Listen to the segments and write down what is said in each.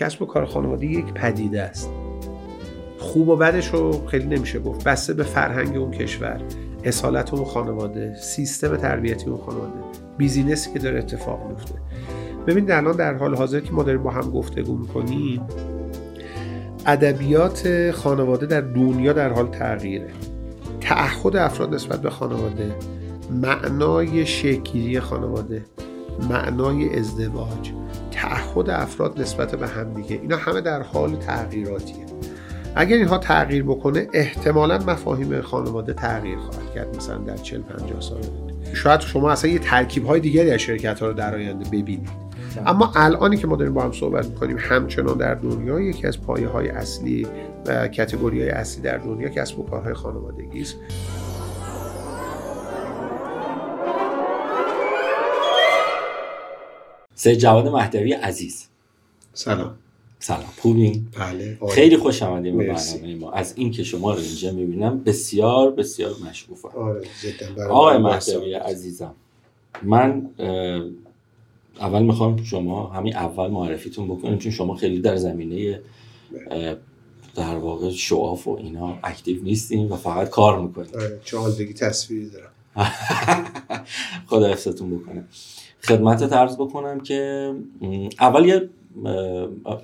کسب و کار خانواده یک پدیده است. خوب و بدش رو خیلی نمیشه گفت. بسته به فرهنگ اون کشور اصالت اون خانواده سیستم تربیتی اون خانواده بیزینسی که داره اتفاق میفته. ببینید الان در حال حاضر که ما داریم با هم گفتگو می‌کنیم ادبیات خانواده در دنیا در حال تغییره. تعهد افراد نسبت به خانواده معنای شکلی خانواده معنای ازدواج تعهد افراد نسبت به همدیگه اینا همه در حال تغییراتیه. اگر اینها تغییر بکنه احتمالا مفاهیم خانواده تغییر خواهد کرد مثلا در 40 50 سال شاید شما اصلا یه ترکیب های دیگری از شرکت ها رو در آینده ببینید. اما الانی که ما داریم با هم صحبت می‌کنیم همچنان در دنیا یکی از پایه های اصلی و کتگوری های اصلی در دنیا کسب و کارهای خانوادگی است. سید جواد مهدوی عزیز. سلام. سلام. خوبین؟ بله خیلی خوش آمدیم به برنامه ما. از اینکه شما رو اینجا می‌بینم بسیار بسیار مشکوفم. آره آقای مهدوی عزیزم من اول می‌خوام شما همین اول معرفیتون بکنیم چون شما خیلی در زمینه در واقع شواف و اینا اکتیو نیستیم و فقط کار می‌کنیم آره دیگه تصویری دارم. خدا حفظتون بکنه. خدمت عرض بکنم که اول یه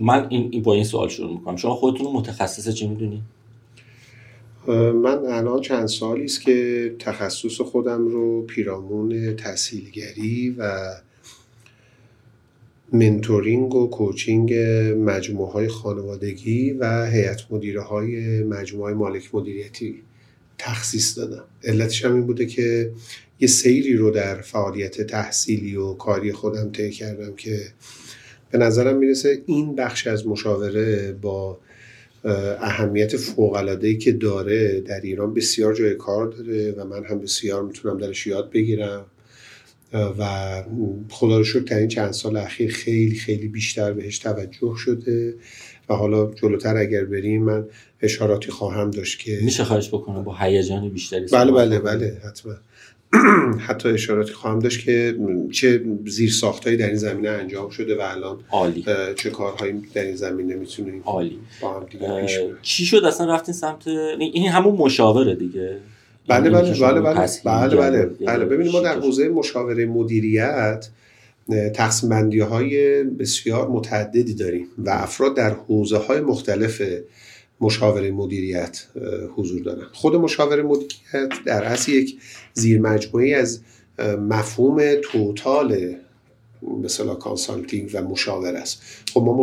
من این با این سوال شروع می‌کنم شما خودتون متخصص چی می‌دونی؟ من الان چند سالی است که تخصص خودم رو پیرامون تحصیلگری و منتورینگ و کوچینگ مجموعه های خانوادگی و هیئت مدیره های مجموعه مالک مدیریتی تخصیص دادم علتش هم این بوده که یه سیری رو در فعالیت تحصیلی و کاری خودم طی کردم که به نظرم می‌رسه این بخش از مشاوره با اهمیت فوق که داره در ایران بسیار جای کار داره و من هم بسیار می‌تونم درش یاد بگیرم. و خدا رو شکر در این چند سال اخیر خیلی خیلی بیشتر بهش توجه شده و حالا جلوتر اگر بریم من اشاراتی خواهم داشت که میشه خواهش بکنم با هیجان بیشتری بله بله بله حتما. حتی اشاراتی خواهم داشت که چه زیر ساختایی در این زمینه انجام شده و الان عالی. چه کارهایی در این زمینه می‌تونیم عالی. با هم دیگه پیش چی شد؟ اصلا رفتین سمت این همون مشاوره دیگه. بله بله بله بله. بله بله بله. ببینید ما در حوزه مشاوره مدیریت تقسیم بندی های بسیار متعددی داریم و افراد در حوزه های مختلف مشاوره مدیریت حضور دارن. خود مشاوره مدیریت در اصل یک زیر مجموعه از مفهوم total مثلا consulting و مشاوره است. خب ما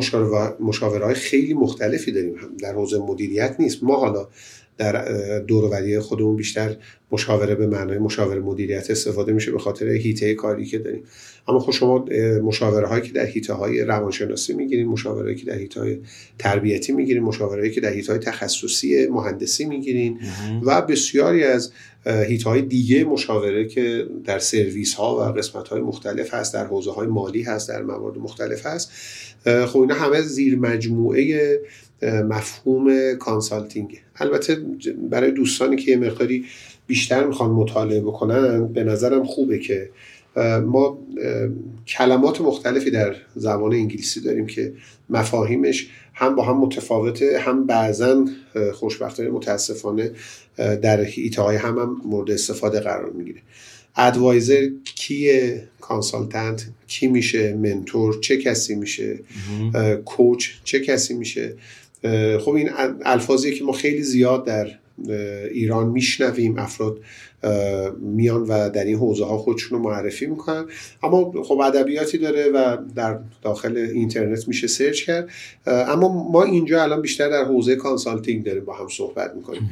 مشاوره های خیلی مختلفی داریم هم. در حوزه مدیریت نیست. ما حالا در دور و وری خودمون بیشتر مشاوره به معنای مشاوره مدیریت استفاده میشه به خاطر حیطه کاری که داریم. اما خب شما مشاوره هایی که در حیطه های روانشناسی می‌گیرین مشاوره که در حیطه های تربیتی می‌گیرین مشاوره که در حیطه های تخصصی مهندسی می‌گیرین و بسیاری از حیطه های دیگه مشاوره که در سرویس ها و قسمت های مختلف هست در حوزه های مالی هست در موارد مختلف هست. خب اینا همه زیر مجموعه مفهوم consulting. البته برای دوستانی که یه مقداری بیشتر می‌خوان مطالعه بکنن به نظرم خوبه که ما کلمات مختلفی در زبان انگلیسی داریم که مفاهیمش هم با هم متفاوته هم بعضا خوشبختانه متاسفانه در ایته های هم, هم مورد استفاده قرار می‌گیره. ادوایزر کیه کانسالتنت؟ کی میشه منتور؟ چه کسی میشه؟ کوچ؟ چه کسی میشه؟ خب این الفاظی که ما خیلی زیاد در ایران میشنویم افراد میان و در این حوزه ها خودشون رو معرفی می‌کنن. اما خب ادبیاتی داره و در داخل اینترنت میشه search کرد. اما ما اینجا الان بیشتر در حوزه consulting داریم با هم صحبت می‌کنیم.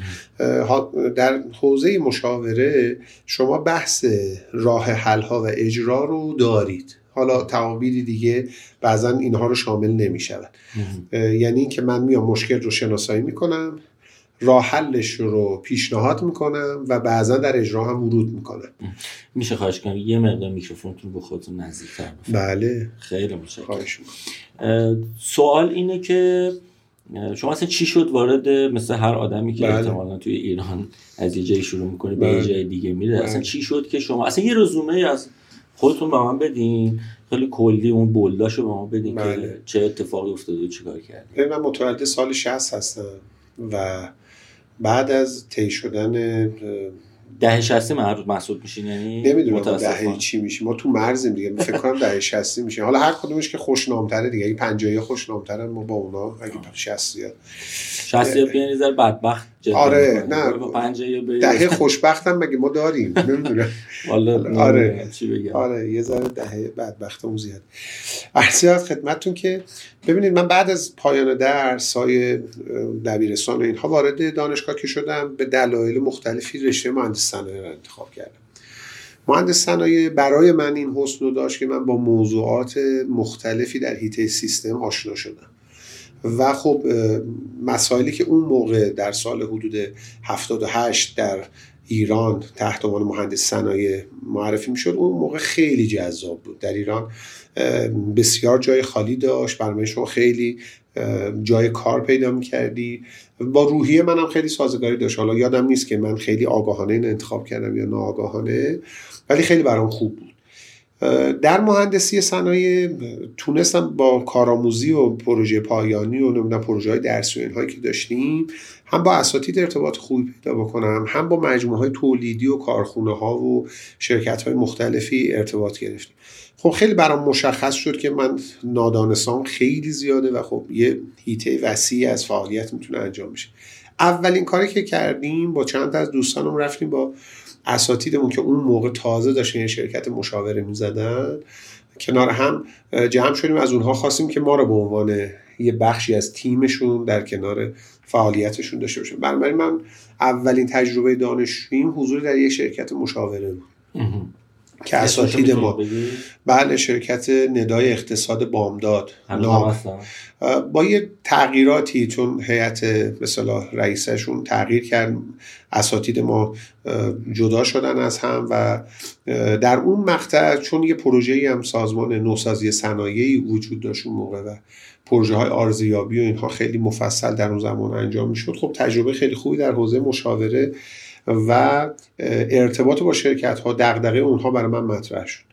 در حوزه مشاوره شما بحث راه حل ها و اجرا رو دارید. حالا تعابیری دیگه بعضا اینها رو شامل نمی شود یعنی اینکه من میام مشکل رو شناسایی می‌کنم راه حلش رو پیشنهاد می‌کنم و بعضا در اجرا هم ورود می‌کنم. میشه خواهش کنم یه مقدار میکروفونتون به خودتون نزدیکتر بله. خیلی متشکرم. سوال اینه که شما اصلا چی شد وارد مثل هر آدمی که بله. احتمالا توی ایران از یه جایی شروع می‌کنه به یه بله. جای دیگه میره؟ اصلا بله. چی شد که شما اصلا یه رزومه از خودتون به من بدین خیلی کلی اون بولداشو به ما بدین بله. که چه اتفاقی افتاده و چیکار کردین من متولد سال 60 هستم و بعد از طی شدن دهه 60 محسوب میشین یعنی نمی‌دونم دهه چی میشه ما تو مرزیم دیگه. فکر کنم دهه 60 میشه حالا هر کدومش که خوشنامتره دیگه. اگه 50 خوشنامتره ما با اونا اگه 60 یا 60 یا یعنی ذره بدبخت آره نه. دهه خوشبختم مگه ما داریم؟ نمی‌دونم. والا آره. چی بگم. آره یه ذره دهه بدبختمون زیاد. عرض خدمتتون که ببینید من بعد از پایان درس های دبیرستان و اینها وارد دانشگاه که شدم به دلایل مختلفی رشته مهندس صنایع رو انتخاب کردم. مهندس صنایع برای من این حسن رو داشت که من با موضوعات مختلفی در حیطه سیستم آشنا شدم. و خب مسائلی که اون موقع در سال حدود 78 در ایران تحت عنوان مهندس صنایع معرفی می‌شد اون موقع خیلی جذاب بود در ایران. بسیار جای خالی داشت برای شما خیلی جای کار پیدا می‌کردی. با روحیه منم خیلی سازگاری داشت. حالا یادم نیست که من خیلی آگاهانه این انتخاب کردم یا ناآگاهانه ولی خیلی برام خوب بود. در مهندسی صنایع تونستم با کارآموزی و پروژه پایانی و نمی‌دونم پروژه های درسی و که داشتیم هم با اساتید ارتباط خوبی پیدا بکنم هم با مجموعه های تولیدی و کارخونه ها و شرکت های مختلفی ارتباط گرفتیم. خب خیلی برام مشخص شد که من نادانستان خیلی زیاده و خب یه هیته وسیعی از فعالیت می‌تونه انجام بشه. اولین کاری که کردیم با چند از دوستانم رفتیم با اساتیدمون که اون موقع تازه داشتن یه شرکت مشاوره می‌زدن کنار هم جمع شدیم. از اونها خواستیم که ما رو به عنوان یه بخشی از تیمشون در کنار فعالیتشون داشته باشیم. بنابراین من اولین تجربه دانشجوییم حضور در یک شرکت مشاوره بود. که اساتید ما. بله شرکت ندای اقتصاد بامداد. با یه تغییراتی چون هیئت مثلا رئیسشون تغییر کرد اساتید ما جدا شدن از هم و در اون مقطع چون یه پروژه هم سازمان نوسازی صنایعی وجود داشت اون موقع و پروژه های آرزیابی و اینها خیلی مفصل در اون زمان انجام می‌شد. خب تجربه خیلی خوبی در حوزه مشاوره و ارتباط با شرکت ها دغدغه اونها برای من مطرح شد.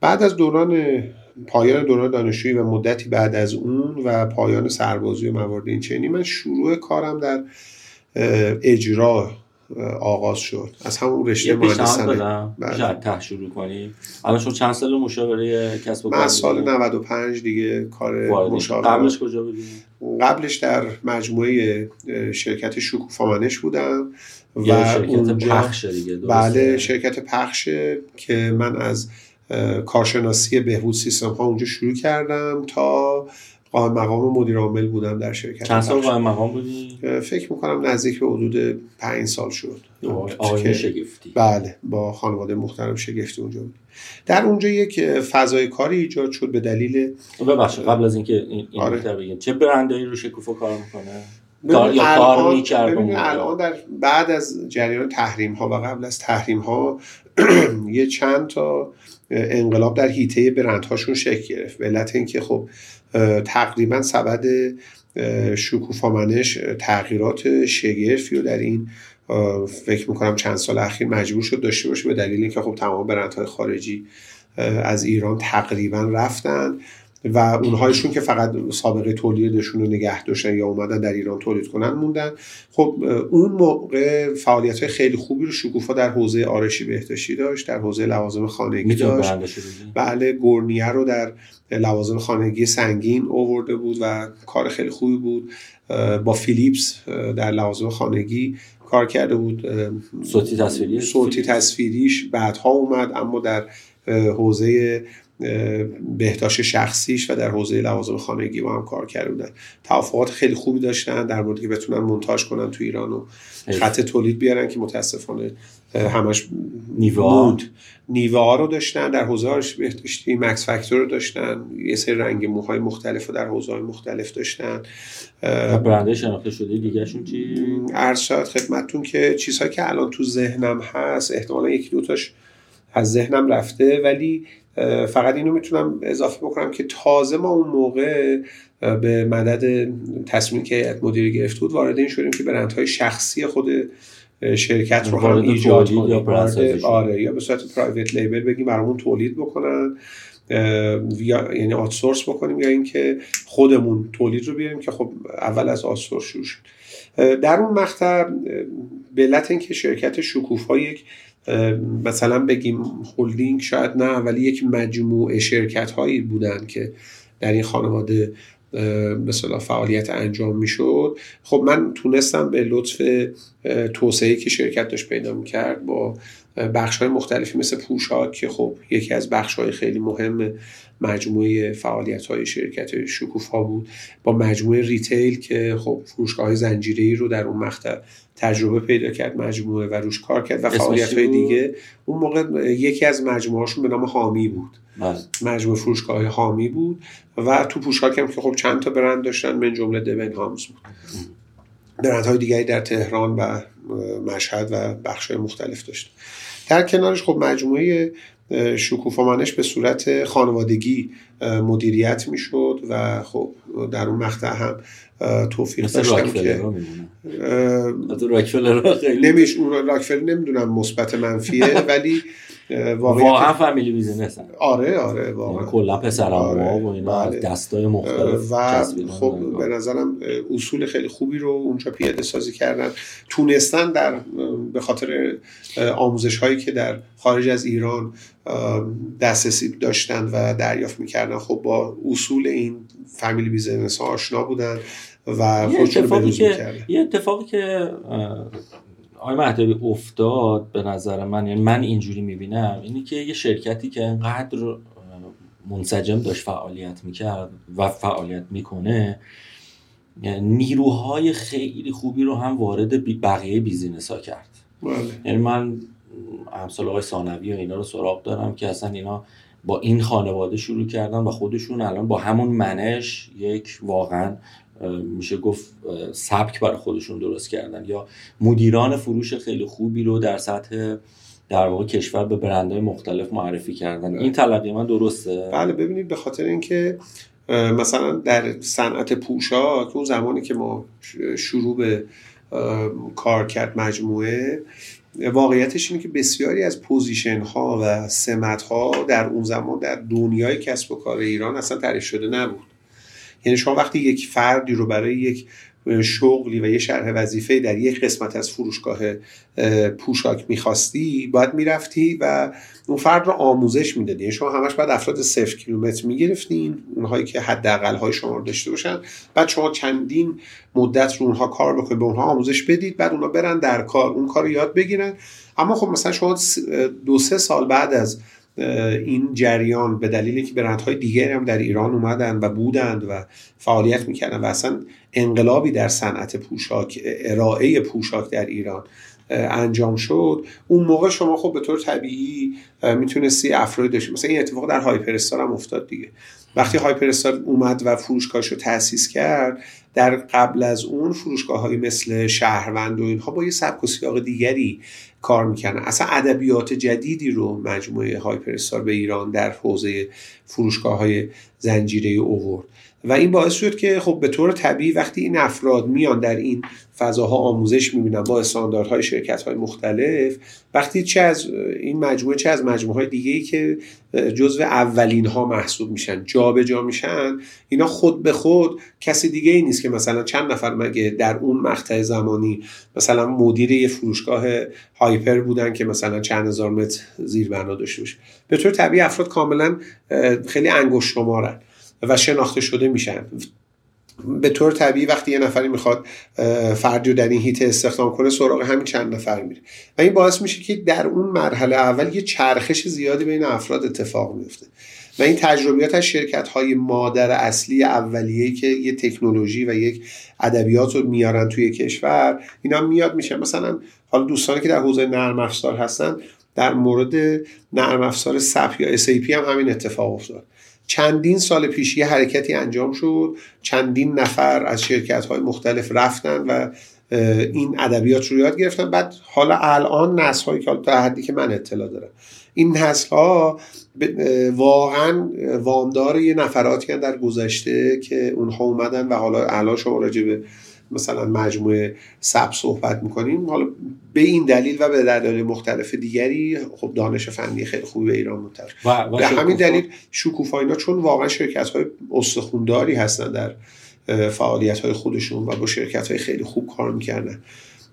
بعد از دوران پایان دوران دانشجویی و مدتی بعد از اون و پایان سربازی و موارد این چنینی من شروع کارم در اجرا آغاز شد. از همون رشته مهندسی بله. ته شروع کنیم. الان شما چند سال مشاوره کسب و کار من سال 95 دیگه کار مشاوره. قبلش کجا بودی؟ قبلش در مجموعه شرکت شکوفامنش بودم. و شرکت پخش دیگه بله شرکت پخش که من از کارشناسی بهبود سیستم ها اونجا شروع کردم تا قائم مقام مدیر عامل بودم در شرکت چند سال قائم مقام بودی؟ فکر می‌کنم نزدیک به حدود پنج سال شد. آقای شگفتی. بله با خانواده محترم شگفتی اونجا بود. در اونجا یک فضای کاری ایجاد شد به دلیل ببخشید قبل از اینکه این, این آره. چه برندایی رو شکوفا کار می‌کنه؟ کار یا کار الان در بعد از جریان تحریم ها و قبل از تحریم ها یه چند تا انقلاب در هیته برندهاشون شکل گرفت. به علت اینکه خب تقریبا سبد شکوفامنش تغییرات شگرفی و در این فکر می‌کنم چند سال اخیر مجبور شد داشته باشه به دلیل اینکه خب تمام برندهای خارجی از ایران تقریبا رفتن. و اونهایشون که فقط سابقه تولیدشون رو نگه داشتن یا اومدن در ایران تولید کنن موندن. خب اون موقع فعالیت های خیلی خوبی رو شکوفا در حوزه آرشی بهداشتی داشت در حوزه لوازم خانگی داشت. بله گورنیه رو در لوازم خانگی سنگین اوورده بود و کار خیلی خوبی بود. با فیلیپس در لوازم خانگی کار کرده بود. صوتی تصویری صوتی تصویریش بعدها اومد اما در حوزه بهداشت شخصیش و در حوزه لوازم خانگی با هم کار کرده بودن توافقات خیلی خوبی داشتن در مورد که بتونن مونتاژ کنن تو ایران و خط تولید بیارن که متاسفانه همش نیوه. نیوه ها رو داشتن در حوزه هاش بهداشتی مکس فاکتور رو داشتن یه سری رنگ موهای مختلف رو در حوزه های مختلف داشتن. برنده شناخته شده دیگه شون چی؟ عرض شاید خدمتتون که چیزهایی که الان تو ذهنم هست احتمالا یکی دوتاش از ذهنم رفته ولی فقط اینو می‌تونم اضافه بکنم که تازه ما اون موقع به مدد تصمیم که هیئت مدیره گرفته بود وارد این شدیم که برندهای شخصی خود شرکت رو هم ایجاد کنیم. آره یا به صورت پرایوت لیبل بگیم برامون تولید بکنن یا یعنی آتسورس بکنیم یا اینکه خودمون تولید رو بیاریم که خب اول از آتسورس شروع شد. در اون مقطع به علت اینکه شرکت شکوفا یک مثلا بگیم هلدینگ شاید نه ولی یک مجموعه شرکت هایی بودن که در این خانواده مثلا فعالیت انجام می‌شد. خب من تونستم به لطف توسعه که شرکت داشت پیدا می‌کرد با بخش های مختلفی مثل پوشاک که خب یکی از بخش های خیلی مهم مجموعه فعالیت های شرکت شکوفا بود با مجموعه ریتیل که خب فروشگاه زنجیری رو در اون مقطع تجربه پیدا کرد مجموعه و روش کار کرد و فعالیت های دیگه اون موقع یکی از مجموعه هاشون به نام حامی بود. بله. مجموعه فروشگاه حامی بود و تو پوشاک هم که خب چند تا برند داشتن من جمله دبن هامز بود. برند های دیگری در تهران و مشهد و بخش های مختلف داشت. در کنارش خب مجموعه شکوفامانش به صورت خانوادگی مدیریت می‌شد و خب در اون مقطع هم توفیق داشتم که راکفلر خیلی نمیش اون راکفلر نمی‌دونم مثبت منفیه ولی واقعا فامیلی بیزینس آره آره واقعا. یعنی کلا پسرم آره، و اینا بله. دستای مختلف و خب به نظرم اصول خیلی خوبی رو اونجا پیاده سازی کردن. تونستن در به خاطر آموزش هایی که در خارج از ایران دسترسی داشتن و دریافت می‌کردن خب با اصول این family business ها آشنا بودن و خودشون رو یه اتفاقی که آقای مهدوی افتاد به نظر من یعنی من اینجوری می‌بینم اینی که یه شرکتی که انقدر منسجم داشت فعالیت می‌کرد و فعالیت می‌کنه نیروهای خیلی خوبی رو هم وارد بقیه بیزینس ها کرد بله. یعنی من همسال آقای ثانوی و اینا رو سراغ دارم که اصلا اینا با این خانواده شروع کردن و خودشون الان با همون منش یک واقعا میشه گفت سبک برای خودشون درست کردن. یا مدیران فروش خیلی خوبی رو در سطح در واقع کشور به برندهای مختلف معرفی کردن. این تلقی من درسته؟ بله ببینید به خاطر اینکه مثلا در صنعت پوشاک اون زمانی که ما شروع به کار کرد مجموعه واقعیتش اینه که بسیاری از position ها و سمت ها در اون زمان در دنیای کسب و کار ایران اصلا تعریف شده نبود. یعنی شما وقتی یک فردی رو برای یک شغلی و یه شرح وظیفه در یک قسمت از فروشگاه پوشاک می‌خواستی باید می‌رفتی و اون فرد رو آموزش می‌دادی. یعنی شما همش بعد افراد صفر کیلومتر می‌گرفتین اونهایی که حداقل های شما رو داشته باشن. بعد شما چندین مدت رو اونها کار بکنید به اونها آموزش بدید بعد اونها برن در کار اون کار رو یاد بگیرن. اما خب مثلا شما دو سه سال بعد از این جریان به دلیلی که برندهای دیگری هم در ایران اومدن و بودند و فعالیت می‌کردن و اصلا انقلابی در صنعت پوشاک ارائه پوشاک در ایران انجام شد. اون موقع شما خب به طور طبیعی می‌تونستی افراد داشتی مثلا این اتفاق در هایپر هم افتاد دیگه. وقتی هایپر اومد و فروشگاهش رو تأسیس کرد در قبل از اون فروشگاه های مثل شهروند و اینها با یه سبک و سیاق دیگری کار می‌کنن اصلا ادبیات جدیدی رو مجموعه هایپرستار به ایران در حوزه فروشگاه های زنجیره اوورد و این باعث شد که خب به طور طبیعی وقتی این افراد میان در این فضاها آموزش می‌بینن با استانداردهای شرکت های مختلف وقتی چه از این مجموعه چه از مجموعه های دیگه ای که جزو اولین ها محسوب میشن جابجا جا میشن اینا خود به خود کسی دیگه ای نیست که مثلا چند نفر مگه در اون مقطع زمانی مثلا مدیر یه فروشگاه هایپر بودن که مثلا چند هزار متر زیر بنا داشته باشه. به طور طبیعی افراد کاملا خیلی انگشت شمارن. و شناخته شده میشن. به طور طبیعی وقتی یه نفری می‌خواد فردی رو در این هیت استخدام کنه سراغ همین چند نفر میره. و این باعث میشه که در اون مرحله اول یه چرخش زیادی بین افراد اتفاق میفته. و این تجربیات از شرکت های مادر اصلی اولیه‌ای که یه تکنولوژی و یک ادبیات رو میارن توی کشور اینا میاد میشه. مثلا حالا دوستانی که در حوزه نرم افزار هستن در مورد نرم افزار سپ یا SAP هم همین اتفاق افتاد. چندین سال پیش یه حرکتی انجام شد. چندین نفر از شرکت های مختلف رفتن و این ادبیات رو یاد گرفتن. بعد حالا الان نسل هایی که تا حدی که من اطلاع دارم. این نسل ها واقعا وامدار یه نفراتی در گذشته که اونها اومدن و حالا الان شما راجع به مثلا مجموعه سب صحبت می‌کنیم حالا به این دلیل و به دلایل مختلف دیگری خب دانش فنی خیلی خوبی به ایران منتشر به همین دلیل شکوفا اینا چون واقعا شرکت های استخونداری هستن در فعالیت های خودشون و با شرکت های خیلی خوب کار می‌کردن.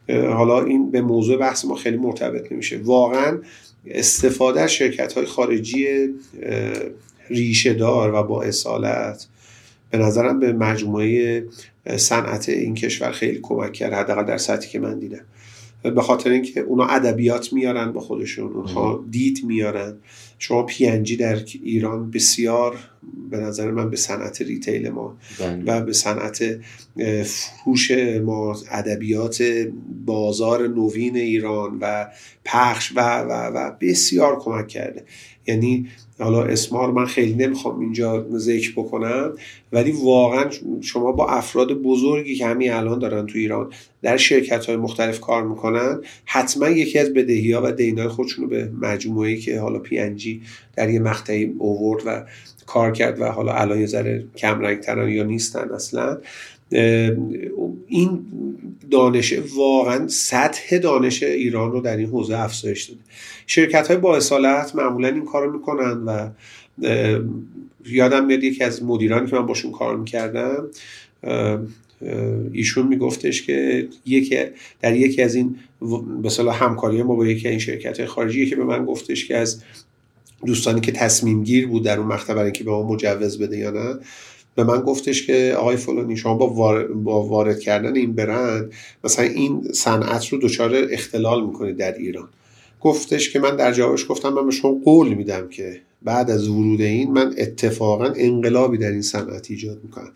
حالا این به موضوع بحث ما خیلی مرتبط نمیشه. واقعا استفاده از شرکت های خارجی ریشه دار و با اصالت به نظرم به مجموعه صنعت این کشور خیلی کمک کرد حداقل در سطحی که من دیدم. به خاطر اینکه اونا ادبیات میارن با خودشون اونها دید میارن. شما پی در ایران بسیار به نظر من به صنعت ریتیل ما بله. و به صنعت فروش ما ادبیات بازار نوین ایران و پخش و و و بسیار کمک کرده. یعنی حالا اسمار من خیلی نمی‌خوام اینجا ذکر بکنم ولی واقعا شما با افراد بزرگی که همین الان دارن تو ایران در شرکت های مختلف کار می‌کنن حتما یکی از بدهی ها و دینای خودشون رو به مجموعه که حالا پی در یه مقطعی اوورد و کار کرد و حالا الان یه ذره کم رنگ یا نیستن اصلا. این دانش واقعا سطح دانش ایران رو در این حوزه افزایش داده. شرکت های با اصالت معمولا این کار رو می‌کنن و یادم میاد یکی از مدیرانی که من باشون کار می‌کردم ایشون میگفتش که یکی در یکی از این مثلا همکاری ما با یکی این شرکت خارجی که به من گفتش که از دوستانی که تصمیم گیر بود در اون مقطع برای که به ما مجوز بده یا نه به من گفتش که آقای فلانی شما با, وارد کردن این برند مثلا این صنعت رو دچار اختلال می‌کنید در ایران. گفتش که من در جوابش گفتم من به شما قول میدم که بعد از ورود این من اتفاقا انقلابی در این صنعت ایجاد می‌کنم.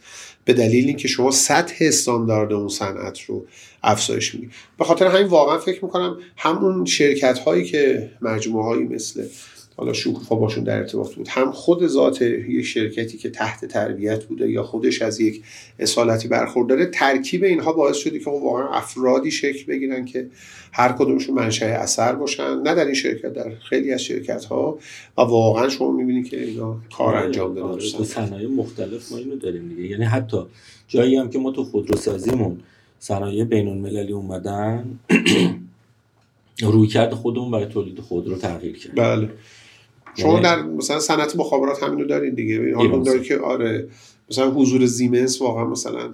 به دلیل اینکه شما سطح استاندارد اون صنعت رو افزایش می‌دید. به خاطر همین واقعا فکر می‌کنم همون شرکت هایی که مجموعه هایی مثل حالا شکوفا باشون در ارتباط بود. هم خود ذات یک شرکتی که تحت تربیت بوده یا خودش از یک اصالتی برخورداره ترکیب اینها باعث شده که خب واقعا افرادی شکل بگیرن که هر کدومشون منشأ اثر باشن. نه در این شرکت در خیلی از شرکت ها و واقعا شما می‌بینید که اینا کار آره، انجام دادن. آره صنایع مختلف ما اینو داریم دیگه. یعنی حتی جایی هم که ما تو خودروسازیمون صنایع بین المللی اومدن رویکرد خودمون برای تولید خودرو تغییر کرد. بله. شما یعنی در مثلا صنعت مخابرات همینو دارین دیگه. حالا داره که آره مثلا حضور زیمنس واقعا مثلا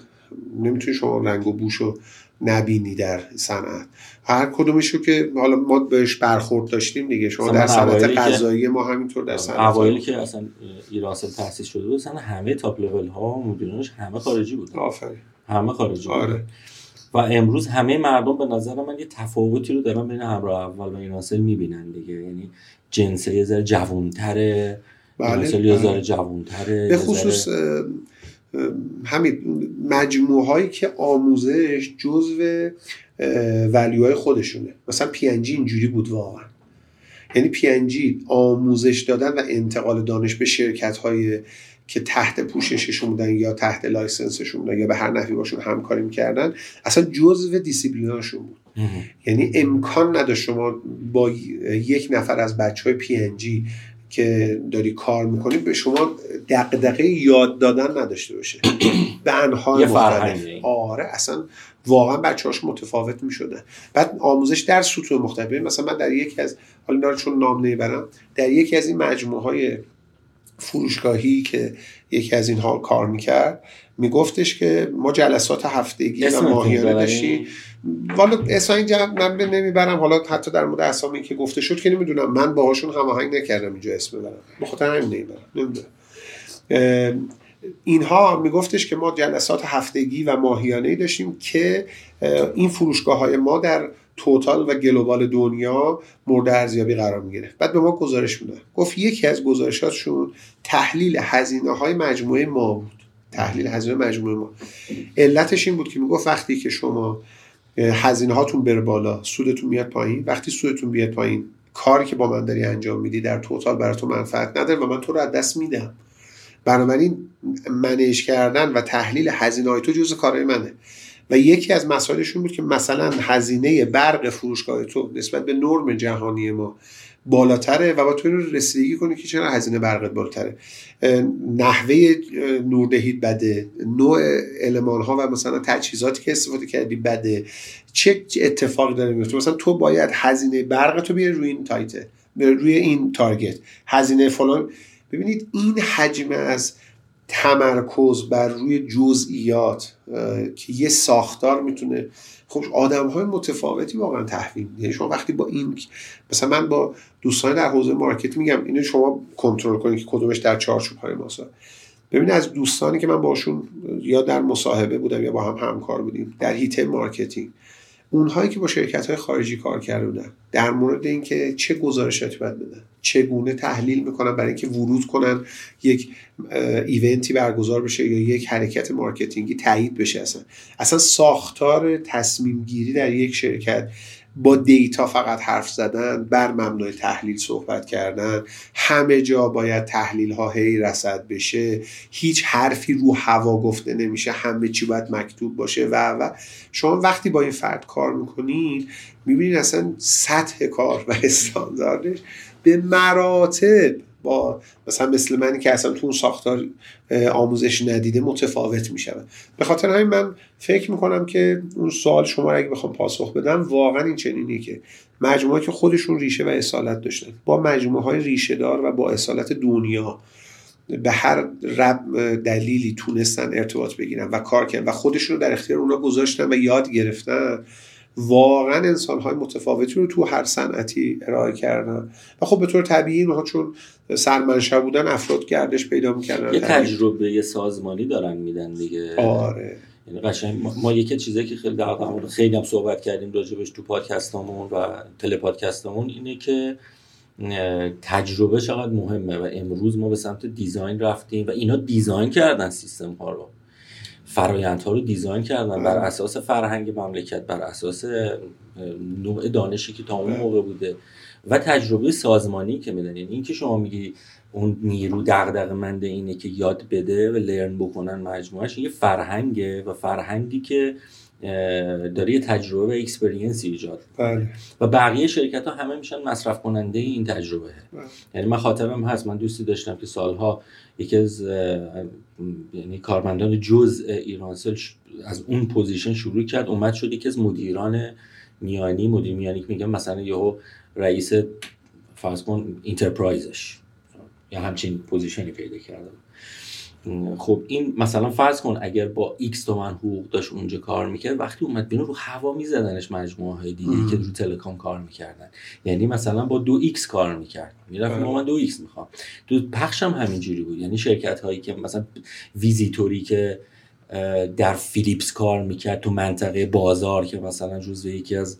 نمی‌تونی شما رنگ و بوش رو نبینی در صنعت. هر کدومشو که حالا ما بهش برخورد داشتیم دیگه. شما در صنعت غذایی ما همینطور در صنعت اوایلی که اصلا ایراسل تاسیس شده بود همه تاپ لول ها مدیرانش همه خارجی بود آفرین. همه خارجی آره. و امروز همه مردم به نظر من یه تفاوتی رو دارن بین همراه اول و ایراسل می‌بینن دیگه. یعنی جنسه یه ذره جوونتره بله یه ذره بله. جوونتره به خصوص همین مجموعه هایی که آموزش جزو value های خودشونه. مثلا پی اینجوری بود واقعا. یعنی پی آموزش دادن و انتقال دانش به شرکت های که تحت پوشششون بودن یا تحت license شون بودن یا به هر نحوی باشون همکاری می‌کردن اصلا جزو دیسیپلیناشون بود. یعنی امکان نداشت شما با یک نفر از بچه های پی که داری کار می‌کنی به شما دقدقه یاد دادن نداشته باشه. به انهای مختلف. آره اصلا واقعا بچه هاش متفاوت می‌شدن بعد آموزش در سطوح مختلف. مثلا من در یکی از حالا چون نام نمی‌برم در یکی از این مجموعه های فروشگاهی که یکی از اینها کار می‌کرد میگفتش که ما جلسات هفتگی و ماهیانه داشتیم. والا اسم اینجا من نمی‌برم. حالا حتی در مورد اسامی که گفته شد که نمی‌دونم. من باهاشون هماهنگ نکردم اینجا اسم ببرم. بخاطر همین نمی‌برم. نمی‌دونم. اینها میگفتش که ما جلسات هفتگی و ماهیانه داشتیم که این فروشگاه های ما در توتال و گلوبال دنیا مورد ارزیابی قرار می‌گیره. بعد به ما گزارش میده. گفت یکی از گزارشاتشون تحلیل هزینه های مجموعه ما بود. تحلیل هزینه مجموعه ما. علتش این بود که می‌گفت وقتی که شما هزینه هاتون بره بالا سودتون میاد پایین وقتی سودتون بیاد پایین کاری که با من داری انجام میدی در توتال برای تو منفعت نداره و من تو رو از دست میدم. بنابراین منیج کردن و تحلیل هزینه های تو جزء کارهای منه. و یکی از مسائلشون بود که مثلا هزینه برق فروشگاه تو نسبت به نرم جهانی ما بالاتره و با تو رسیدگی کنی که چرا هزینه برقت بالاتره. نحوه نوردهید بده نوع علمان ها و مثلا تجهیزاتی که استفاده کردی بده. چه اتفاقی داره میفته مثلا تو باید هزینه برق تو بیاری روی این تایته روی این تارگت. هزینه فلان. ببینید این حجم از تمرکز بر روی جزئیات که یه ساختار می‌تونه خب آدم های متفاوتی واقعا تحویل یعنی شما وقتی با این مثلا من با دوستان در حوزه market میگم اینو شما کنترل کنید که کدومش در چارچوب های ماسا ببینید از دوستانی که من باشون یا در مصاحبه بودم یا با هم همکار بودیم در حیطه marketing اونهایی که با شرکت های خارجی کار کردن در مورد اینکه چه گزارشاتی باید بدن چگونه تحلیل می‌کنن برای اینکه ورود کنن یک event ی برگزار بشه یا یک حرکت marketing ی تایید بشه اصلا. اصلا ساختار تصمیم گیری در یک شرکت با دیتا فقط حرف زدن بر مبنای تحلیل صحبت کردن همه جا باید تحلیل ها هی رسد بشه. هیچ حرفی رو هوا گفته نمیشه همه چی باید مکتوب باشه و و. شما وقتی با این فرد کار می‌کنید می‌بینید اصلا سطح کار و استانداردش به مراتب با مثلا مثل منی که اصلا تو اون ساختار آموزش ندیده متفاوت میشه به خاطر همین من فکر می‌کنم که اون سوال شما اگه بخوام پاسخ بدم واقعا این چنینه که مجموعه که خودشون ریشه و اصالت داشتن با مجموعه های ریشه دار و با اصالت دنیا به هر رب دلیلی تونستن ارتباط بگیرن و کار کردن و خودشون رو در اختیار اونا گذاشتن و یاد گرفتن. واقعا انسان های متفاوتی رو تو هر صنعتی ارائه کردن. و خب به طور طبیعی اونها چون سرمنشا بودن افراد گردش پیدا می‌کردن یه تجربه یه سازمانی دارن میدن دیگه. آره. یعنی قشنگ ما, یکی چیزی که خیلی در خیلی هم صحبت کردیم راجبش تو پادکستامون و تله پادکستامون اینه که تجربه چقدر مهمه و امروز ما به سمت دیزاین رفتیم و اینا دیزاین کردن سیستم ها رو. فرایندها رو دیزاین کردن بر اساس فرهنگ مملکت بر اساس نوع دانشی که تا اون موقع بوده و تجربه سازمانی که میدن یعنی اینکه شما میگی اون نیرو دغدغه منده اینه که یاد بده و learn بکنن مجموعش یه فرهنگه و فرهنگی که داره یه تجربه و experience ایجاد بله. و بقیه شرکت ها همه میشن مصرف کننده این تجربه بله. یعنی من خاطرم هست من دوستی داشتم که سالها یکی از یعنی کارمندان جز ایرانسل از اون position شروع کرد اومد شد یکی از مدیران میانی مدیر میانی که میگم مثلا یهو رئیس فرض کن enterprise ش یا همچین position ی پیدا کرده خب این مثلا فرض کن اگر با x تومن حقوق داشت اونجا کار می‌کرد وقتی اومد بیرون رو هوا میزدنش مجموعه های دیگه که رو telecom کار می‌کردن. یعنی مثلا با دو x کار می‌کرد. می‌رفت بله. من دو x می‌خوام. تو پخش هم همینجوری بود. یعنی شرکت هایی که مثلا ویزیتوری که در فیلیپس کار می‌کرد تو منطقه بازار که مثلا جزو یکی از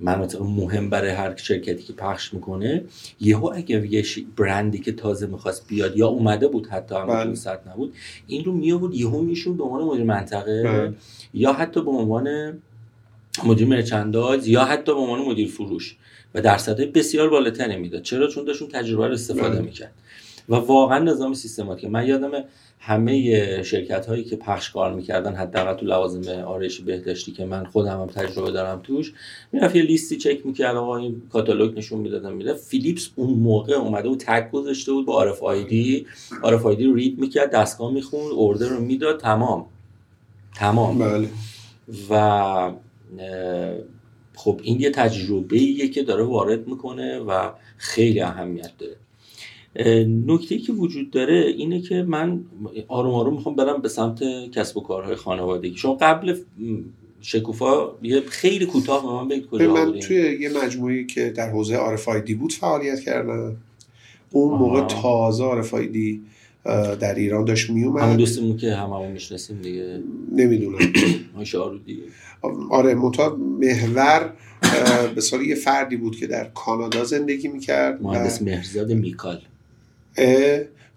مناطق مهم برای هر شرکتی که پخش می‌کنه یهو اگر یه برندی که تازه می‌خواست بیاد یا اومده بود حتی هم بله. نبود این رو میآورد یهو میشون به عنوان مدیر منطقه بله. یا حتی به عنوان مدیر مرچنداز یا حتی به عنوان مدیر فروش و درصدهای بسیار بالاتری می‌داد چرا چون داشتون تجربه رو استفاده بله. می‌کرد و واقعا نظام سیستماتیک. من یادم همه شرکت هایی که پخش کار می‌کردن حداقل تو لوازم آرایشی بهداشتی که من خودم هم تجربه دارم توش می‌رفت یه لیستی چک می‌کرد آقا این کاتالوگ نشون می‌دادم میره فیلیپس اون موقع اومده بود تگ گذاشته بود با آرف آیدی آرف آیدی رو رید می‌کرد دستگاه می‌خوند اوردر رو می‌داد تمام. تمام. بله. و خب این یه تجربه ایه که داره وارد می‌کنه و خیلی اهمیت داره. نکته که وجود داره اینه که من آروم آروم می‌خوام برم به سمت کسب و کارهای خانوادگی. شما قبل شکوفا یه خیلی کوتاه به من بگید کجا من توی یه مجموعی که در حوزه آرفایدی بود فعالیت کردم. اون موقع تازه آرفایدی در ایران داشت میومد. همون دوستمون که همه همون می‌شناسیم دیگه. نمی‌دونم. دیگه. آره متا محور به یه فردی بود که در کانادا زندگی می‌کرد مهندس مهرزاد میکال.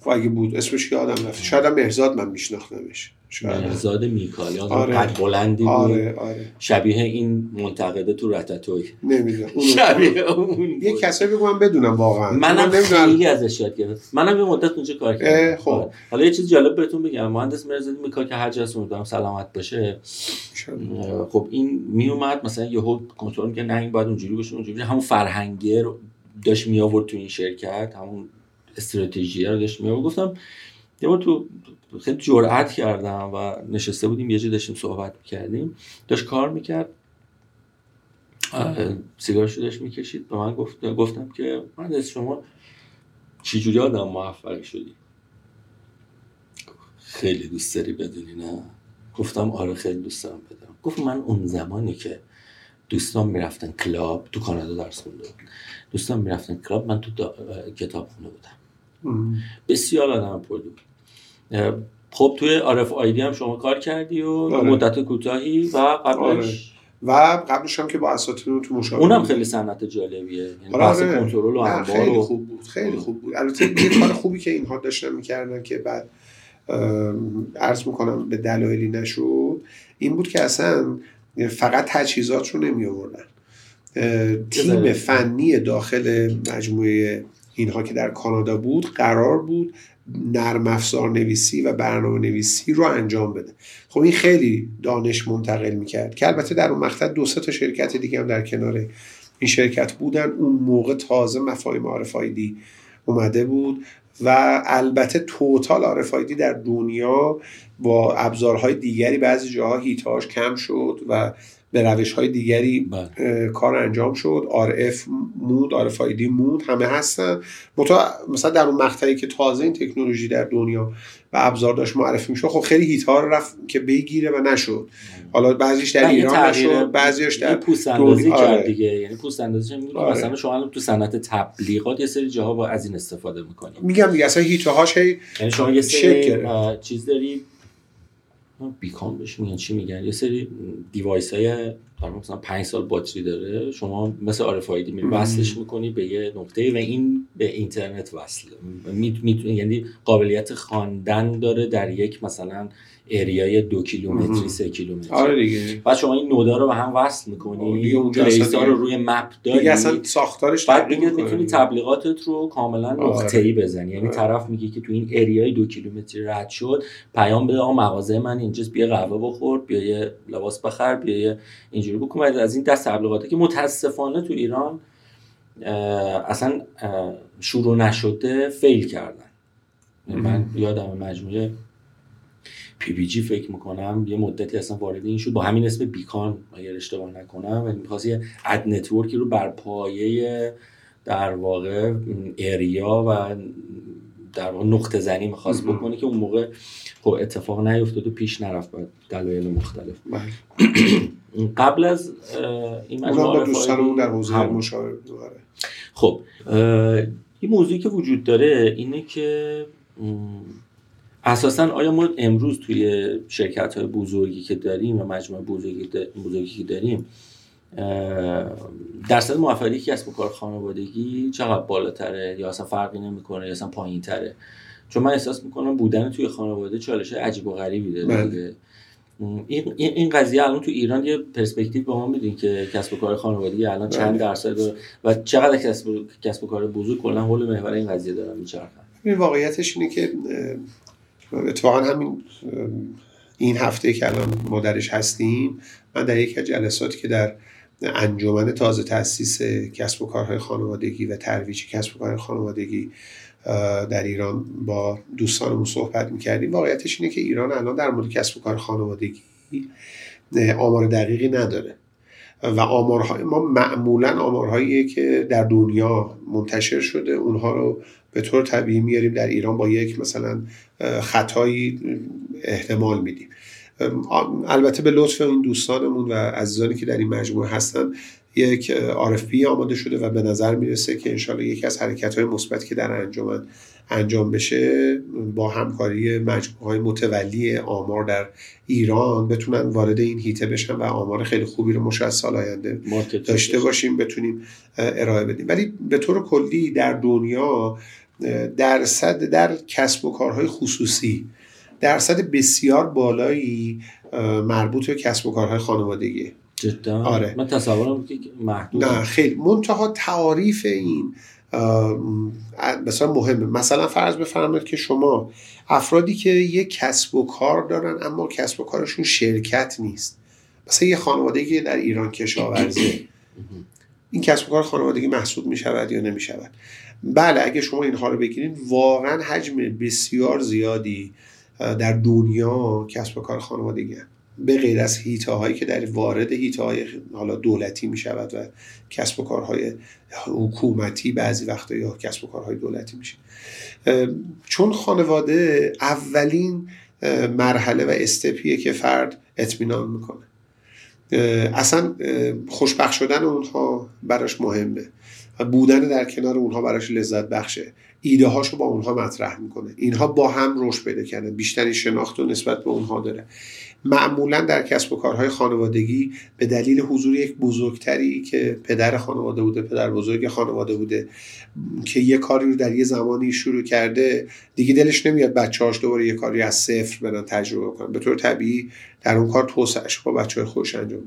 و اگه بود اسمش یادم رفت شاید هم مرزاد من میشناختمش. مرزاد میکالیان آره. قد بلندی بود. آره. آره. شبیه این منتقده تو رتاتوی نمی‌دونم. شبیه اون یه کسایی بگو من بدونم واقعا. منم خیلی ازش یاد گرفتم. منم یه مدت اونجا کار کردم. خب. آره. حالا یه چیز جالب بهتون بگم. مهندس مرزادی میکا که هر جاست امیدوارم سلامت باشه. خب این میومد مثلا یهو کنترل میگه نه این باید اونجوری باشه اونجوری همون فرهنگه رو داشت می آورد تو این شرکت همون استراتژی رو داشت می آورد گفتم یه تو خیلی جرأت کردم و نشسته بودیم یه جا داشتیم صحبت کردیم داشت کار می‌کرد. سیگارشو داشت می‌کشید. به من گفت گفتم که من از شما چجوری آدم موفقی شدی؟ خیلی دوست داری بدونی نه؟ گفتم آره خیلی دوست دارم بدونم. گفت من اون زمانی که دوستان می‌رفتن کلاب تو کانادا درس خونده دوستان می‌رفتن کلاب من تو کتاب خونه بودم. بسیار آدم پر خب توی عارف آیدی هم شما کار کردی و آره. مدت کوتاهی و قبلش؟ آره. و قبلش هم که با اساتید تو مشاوره اونم خیلی صنعت جالبیه. یعنی آره. آره. کنترل و خیلی خوب بود خیلی خوب بود. البته یه کار خوبی که اینها داشتن می‌کردن که بعد عرض می‌کنم به دلایلی نشد این بود که اصلا فقط تجهیزات رو نمی آوردن تیم فنی داخل مجموعه اینها که در کانادا بود قرار بود نرم افزار نویسی و برنامه نویسی رو انجام بده. خب این خیلی دانش منتقل می‌کرد که البته در اون مقطع دو تا شرکت دیگه هم در کنار این شرکت بودن. اون موقع تازه مفاهیم آرفایدی اومده بود و البته توتال آرفایدی در دنیا با ابزارهای دیگری بعضی جاها هیتاش کم شد و به روش های دیگری بله. کار انجام شد اف مود آرفایدی مود همه هستن مثلا در اون مقطعی که تازه این تکنولوژی در دنیا و ابزار داشت معرفی می‌شد خب خیلی هیت ها رفت که بگیره و نشد حالا بعضیش در ایران نشد بعضیش در پوست اندازی کرد آره. دیگه یعنی پوست اندازی آره. مثلا شما تو صنعت تبلیغات یه سری جاها با از این استفاده می‌کنید میگم دیگه اصلا حیطه هاش یعنی شما یه سری چیز داری beacon بهش میگن. چی میگن؟ یه سری device های مثلا 5 سال باتری داره. شما مثل RFID وصلش می‌کنی به یه نقطه و این به اینترنت وصله می... یعنی قابلیت خواندن داره در یک مثلا اریای دو کیلومتری سه کیلومتری. آره دیگه. بعد شما این نودا رو به هم وصل می‌کنی دیگه اونجا رو روی مپ داری. دیگه اصلا ساختارش بعد دیگه می‌تونی تبلیغاتت رو کاملا آره. نقطه‌ای بزنی. یعنی آره. طرف میگه که تو این اریای دو کیلومتری رد شد پیام بده آقا مغازه من اینجاست بیا قهوه بخور بیا یه لباس بخر بیا یه اینجوری بکن. از این دست تبلیغاتی که متاسفانه تو ایران اصلا شروع نشده فیل کردن. من یادم مجموعه پی بی جی فکر می‌کنم یه مدتی اصلا وارد این شد. با همین اسم beacon اگر اشتباه نکنم و می‌خواست یه ad network ی رو بر پایه در واقع area و در واقع نقطه زنی می‌خواست بکنه که اون موقع خب اتفاق نیفتاد و پیش نرفت با دلایل مختلف. بله. قبل از این مجموعه دوستانمون در حوزه مشاور خب یه موضوعی که وجود داره اینه که اساسا آیا ما امروز توی شرکت های بزرگی که داریم و مجموعه بزرگی, بزرگی که داریم درصد موفقیتی کسب و کار خانوادگی چقدر بالاتره یا اصلا فرقی نمی‌کنه یا اصلا پایین تره چون من احساس می‌کنم بودن توی خانواده چالش عجیب و غریبی داره بله. این این قضیه الان تو ایران یه پرسپکتیو به ما میدین که کسب و کار خانوادگی الان چند بله. درصد و چقدر کسب کسب و کار بزرگ کلا حول محور این قضیه دارن میچرخن این واقعیتش اینه که اتفاقا همین این هفته که الان ما درش هستیم من در یک جلساتی که در انجمن تازه تاسیس کسب و کارهای خانوادگی و ترویج کسب و کارهای خانوادگی در ایران با دوستانمون صحبت می‌کردیم. واقعیتش اینه که ایران الان در مورد کسب و کار خانوادگی آمار دقیقی نداره. و آمارهای ما معمولا آمارهایی که در دنیا منتشر شده اونها رو به طور طبیعی میاریم در ایران با یک مثلا خطایی احتمال میدیم. البته به لطف این دوستانمون و عزیزانی که در این مجموعه هستن یک RFP آماده شده و به نظر می‌رسه که انشالله یکی از حرکت های مثبتی که در انجام انجام بشه با همکاری مجموعه های متولی آمار در ایران بتونن وارد این هیته بشن و آمار خیلی خوبی رو مش از سال آینده داشته باشیم بتونیم ارائه بدیم. ولی به طور کلی در دنیا درصد در کسب و کارهای خصوصی درصد بسیار بالایی مربوط به کسب و کارهای خانوادگی. جدا؟ آره. من تصورم که محدود. نه خیلی. منتها تعاریف این مثلا مهمه. مثلا فرض بفرمایید که شما افرادی که یک کسب و کار دارن اما کسب و کارشون شرکت نیست. مثلا یه خانوادگی در ایران کشاورزه. این کسب و کار خانوادگی محسوب می شود یا نمی شود بله اگه شما اینها رو بگیرید واقعا حجم بسیار زیادی در دنیا کسب و کار خانوادگی هست. به غیر از هیته هایی که در وارد هیته های حالا دولتی می شود و کسب و کارهای حکومتی بعضی وقتا یا کسب و کارهای دولتی میشه. چون خانواده اولین مرحله و استپیه که فرد اطمینان می‌کنه. اصلا خوشبخت شدن اونها براش مهمه. بودن در کنار اونها براش لذت بخشه. ایده هاشو با اونها مطرح می‌کنه. اینها با هم رشد پیدا کردن. بیشتری شناخت و نسبت به اونها داره. معمولا در کسب و کارهای خانوادگی به دلیل حضور یک بزرگتری که پدر خانواده بوده پدر بزرگ خانواده بوده که یه کاری رو در یه زمانی شروع کرده دیگه دلش نمیاد بچه‌هاش دوباره یه کاری از صفر برن تجربه کنن. به طور طبیعی در اون کار توسعهش با بچه های خوش انجام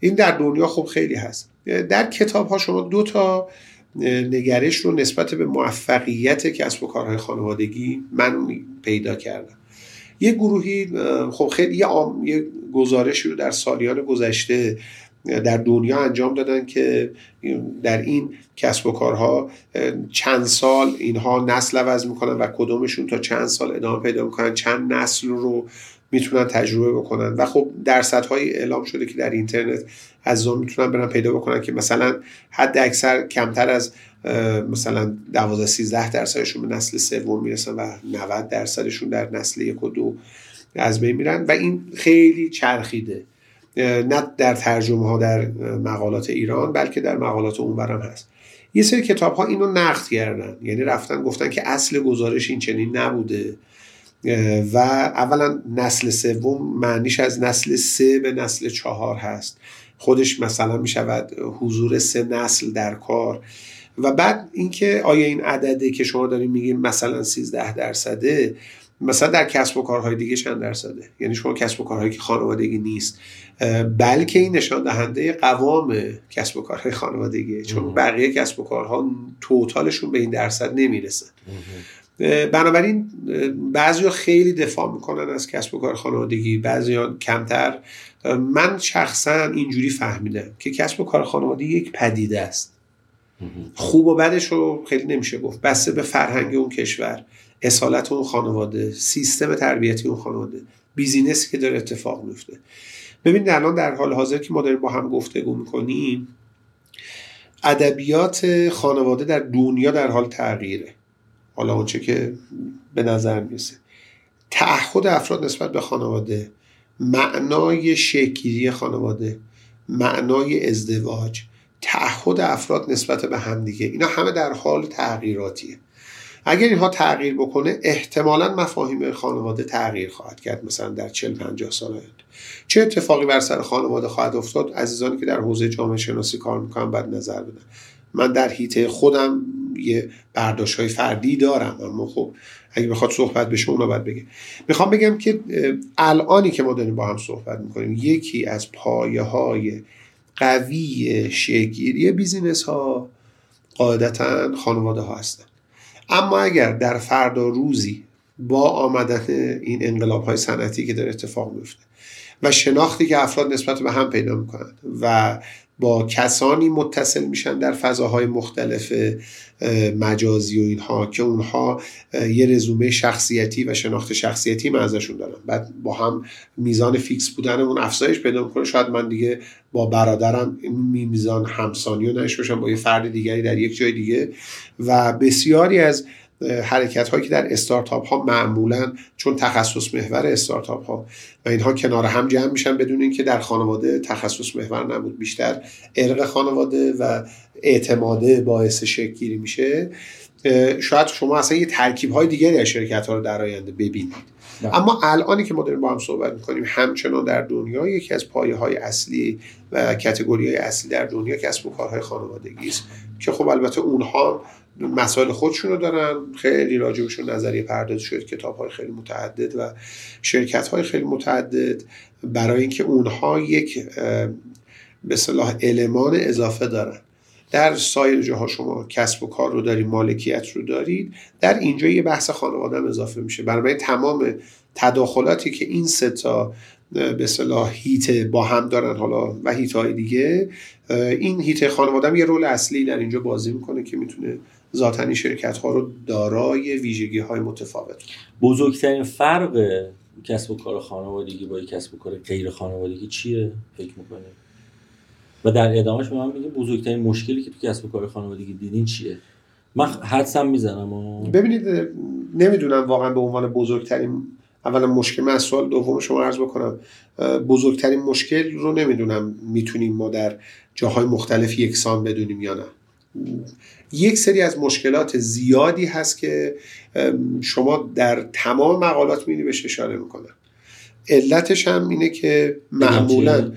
این در دنیا خب خیلی هست. در کتاب ها شما دو تا نگرش رو نسبت به موفقیت کسب و کارهای خانوادگی من پیدا کردم. یه گروهی خب خیلی یه, یه گزارشی رو در سالیان گذشته در دنیا انجام دادن که در این کسب و کارها چند سال اینها نسل عوض می‌کنن و کدومشون تا چند سال ادامه پیدا می‌کنن چند نسل رو می‌تونن تجربه بکنن. و خب درصدهای اعلام شده که در اینترنت از اون می‌تونن برن پیدا بکنن که مثلا حد اکثر کمتر از مثلا 12 13 درصدشون به نسل سوم می‌رسن و 90 درصدشون در نسل یک و دو از بین میرن و این خیلی چرخیده. نه در ترجمه ها در مقالات ایران بلکه در مقالات اونورم هست. یه سری کتاب ها اینو نقد کردن. یعنی رفتن گفتن که اصل گزارش این چنین نبوده. و اولا نسل سوم معنیش از نسل سه به نسل چهار هست. خودش مثلا می شود حضور سه نسل در کار. و بعد اینکه آیا این عدده که شما داریم میگیم مثلا 13 درصده مثلا در کسب و کارهای دیگه چند درصده؟ یعنی شما کسب و کارهایی که خانوادگی نیست بلکه این نشان دهنده قوام کسب و کارهای خانوادگی چون بقیه کسب و کارها توتالشون به این درصد نمی‌رسه. بنابراین بعضی خیلی دفاع می‌کنن از کسب و کار خانوادگی بعضی کمتر. من شخصا اینجوری فهمیدم که کسب و کار خانوادگی یک پدیده است. خوب و بدش رو خیلی نمیشه گفت. بسته به فرهنگ اون کشور اصالت اون خانواده سیستم تربیتی اون خانواده بیزینسی که داره اتفاق میفته. ببینید الان در حال حاضر که ما داریم با هم گفتگو می‌کنیم ادبیات خانواده در دنیا در حال تغییره. حالا اونچه که به نظر می‌رسه. تعهد افراد نسبت به خانواده معنای شکلی خانواده معنای ازدواج تعهد افراد نسبت به همدیگه اینا همه در حال تغییراتیه. اگر اینها تغییر بکنه احتمالا مفاهیم خانواده تغییر خواهد کرد مثلا در 40 50 سال آینده. چه اتفاقی بر سر خانواده خواهد افتاد؟ عزیزانی که در حوزه جامعه شناسی کار می‌کنن بعد نظر بدن. من در حیطه خودم یه برداشت های فردی دارم اما خب اگه بخواد صحبت بشه اونا باید بگه. می‌خوام بگم که الانی که ما داریم با هم صحبت می‌کنیم یکی از پایه های قوی شگیری بیزینس ها قاعدتا خانواده ها هستن. اما اگر در فردا روزی با آمدن این انقلاب های صنعتی که داره اتفاق میفته و شناختی که افراد نسبت به هم پیدا می‌کنند و با کسانی متصل میشن در فضاهای مختلف مجازی و اینها که اونها یه رزومه شخصیتی و شناخت شخصیتی من ازشون دارم. بعد با هم میزان فیکس بودنمون افزایش پیدا می‌کنه. شاید من دیگه با برادرم میزان همسانی و باشم با یه فرد دیگری در یک جای دیگه. و بسیاری از حرکت هایی که در استارتاپ ها معمولا چون تخصص محور استارتاپ ها و اینها کنار هم جمع میشن بدون اینکه در خانواده تخصص محور نبود بیشتر ارق خانواده و اعتماده باعث شکل میشه. شاید شما اصلا یه ترکیب های دیگری از شرکت ها رو در آینده ببینید. اما الانی که ما داریم با هم صحبت می‌کنیم همچنان در دنیا یکی از پایه های اصلی و کتگوری های اصلی در دنیا کسب و کارهای خانوادگی است. که خب البته اونها مسائل خودشون رو دارن. خیلی راجبشون نظریه پرداز شد کتاب های خیلی متعدد و شرکت های خیلی متعدد. برای اینکه اونها یک به صلاح المان اضافه دارن. در سایر جاها شما کسب و کار رو دارید مالکیت رو دارید در اینجا یه بحث خانواده هم اضافه میشه. برای تمام تداخلاتی که این سه تا به صلاح هیت با هم دارن حالا و هیت های دیگه. این هیت خانواده یه رول اصلی در اینجا بازی می‌کنه که می‌تونه ذاتنی شرکت ها رو دارای ویژگی های متفاوت بزرگترین فرق کسب و کار خانوادگی با کسب و کار غیر خانوادگی چیه؟ فکر می‌کنید و در ادامهش به من میگه بزرگترین مشکلی که تو کسب و کار خانوادگی دیدین چیه؟ من حدسم می‌زنم و... ببینید نمی‌دونم واقعا به عنوان بزرگترین اولا مشکل من از سوال دوم شما عرض بکنم. بزرگترین مشکل رو نمی‌دونم می‌تونیم ما در جاهای مختلف یکسان بدونیم یا نه. یک سری از مشکلات زیادی هست که شما در تمام مقالات میری بهش اشاره می‌کنن. علتش هم اینه که معمولا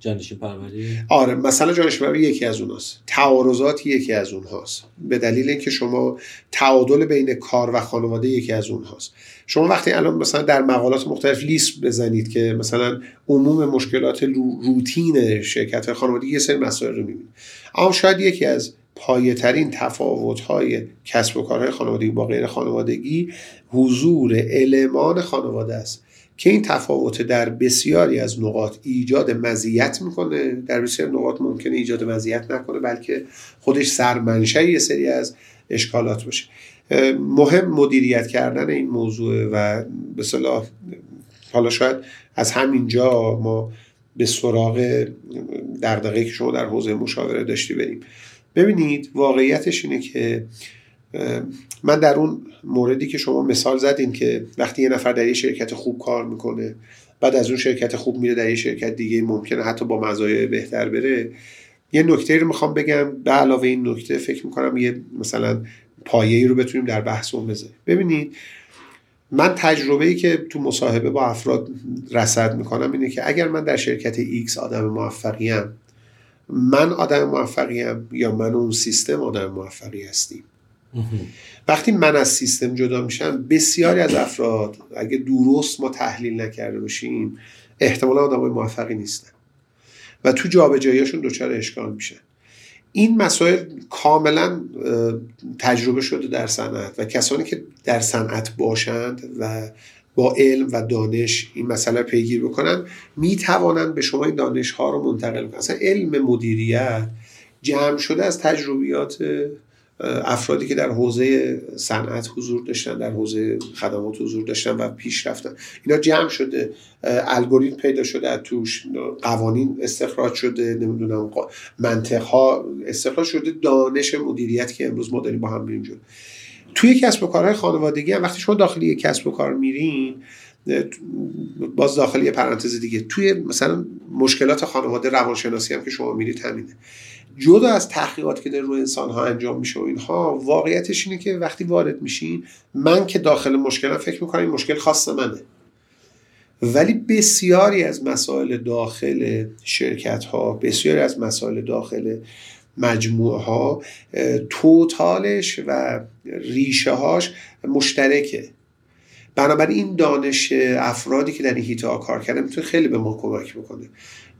جانشین پروری؟ آره مثلا جانشین پروری یکی از اوناست. تعارضات یکی از اونهاست. به دلیل اینکه شما تعادل بین کار و خانواده یکی از اونهاست. شما وقتی الان مثلا در مقالات مختلف لیست بزنید که مثلا عموم مشکلات روتین شرکت خانوادگی یه سری مسائل رو می‌بینید. اما شاید یکی از پایه ترین تفاوت های کسب و کارهای خانوادگی با غیر خانوادگی حضور المان خانواده است. که این تفاوت در بسیاری از نقاط ایجاد مزیت می‌کنه. در بسیار نقاط ممکنه ایجاد مزیت نکنه بلکه خودش سرمنشه یه سری از اشکالات باشه. مهم مدیریت کردن این موضوع و به صلاح حالا شاید از همینجا ما به سراغ دغدغه‌ای که شما در حوزه مشاوره داشتی بریم. ببینید واقعیتش اینه که من در اون موردی که شما مثال زدین که وقتی یه نفر در یه شرکت خوب کار می‌کنه بعد از اون شرکت خوب میره در یه شرکت دیگه ممکنه حتی با مزایای بهتر بره. یه نکته رو می‌خوام بگم به علاوه این نکته فکر می‌کنم یه مثلا پایه ای رو بتونیم در بحث اون بذاریم. ببینید من تجربه ای که تو مصاحبه با افراد رصد می‌کنم اینه که اگر من در شرکت X آدم موفقیم من آدم موفقیم یا من اون سیستم آدم موفقی هستیم؟ وقتی من از سیستم جدا میشم بسیاری از افراد اگه درست ما تحلیل نکرده باشیم احتمالا آدم موفقی نیستن. و تو جابجاییشون دچار اشکال میشن. این مسائل کاملا تجربه شده در صنعت و کسانی که در صنعت باشند و با علم و دانش این مسئله پیگیر بکنن می توانند به شما این دانش ها رو منتقل کنن. اصلا علم مدیریت جمع شده از تجربیات افرادی که در حوزه صنعت حضور داشتن در حوزه خدمات حضور داشتن و پیش رفتن. اینا جمع شده الگوریتم پیدا شده از توش قوانین استخراج شده نمی‌دونم منطق ها استخراج شده دانش مدیریت که امروز ما داریم با هم میریم توی کسب و کارهای خانوادگی هم وقتی شما داخلی یک کسب و کار میرین باز داخلی پرانتز دیگه. توی مثلا مشکلات خانواده روانشناسی هم که شما میرید همینه. جدا از تحقیقات که در روی انسان ها انجام میشه و اینها واقعیتش اینه که وقتی وارد میشین من که داخل مشکلم فکر می‌کنم این مشکل خاص منه. ولی بسیاری از مسائل داخل شرکت ها بسیاری از مسائل داخل مجموعه ها توتالش و ریشه هاش مشترکه. بنابراین این دانش افرادی که در این هیته کار کردن می‌تونه خیلی به ما کمک بکنه.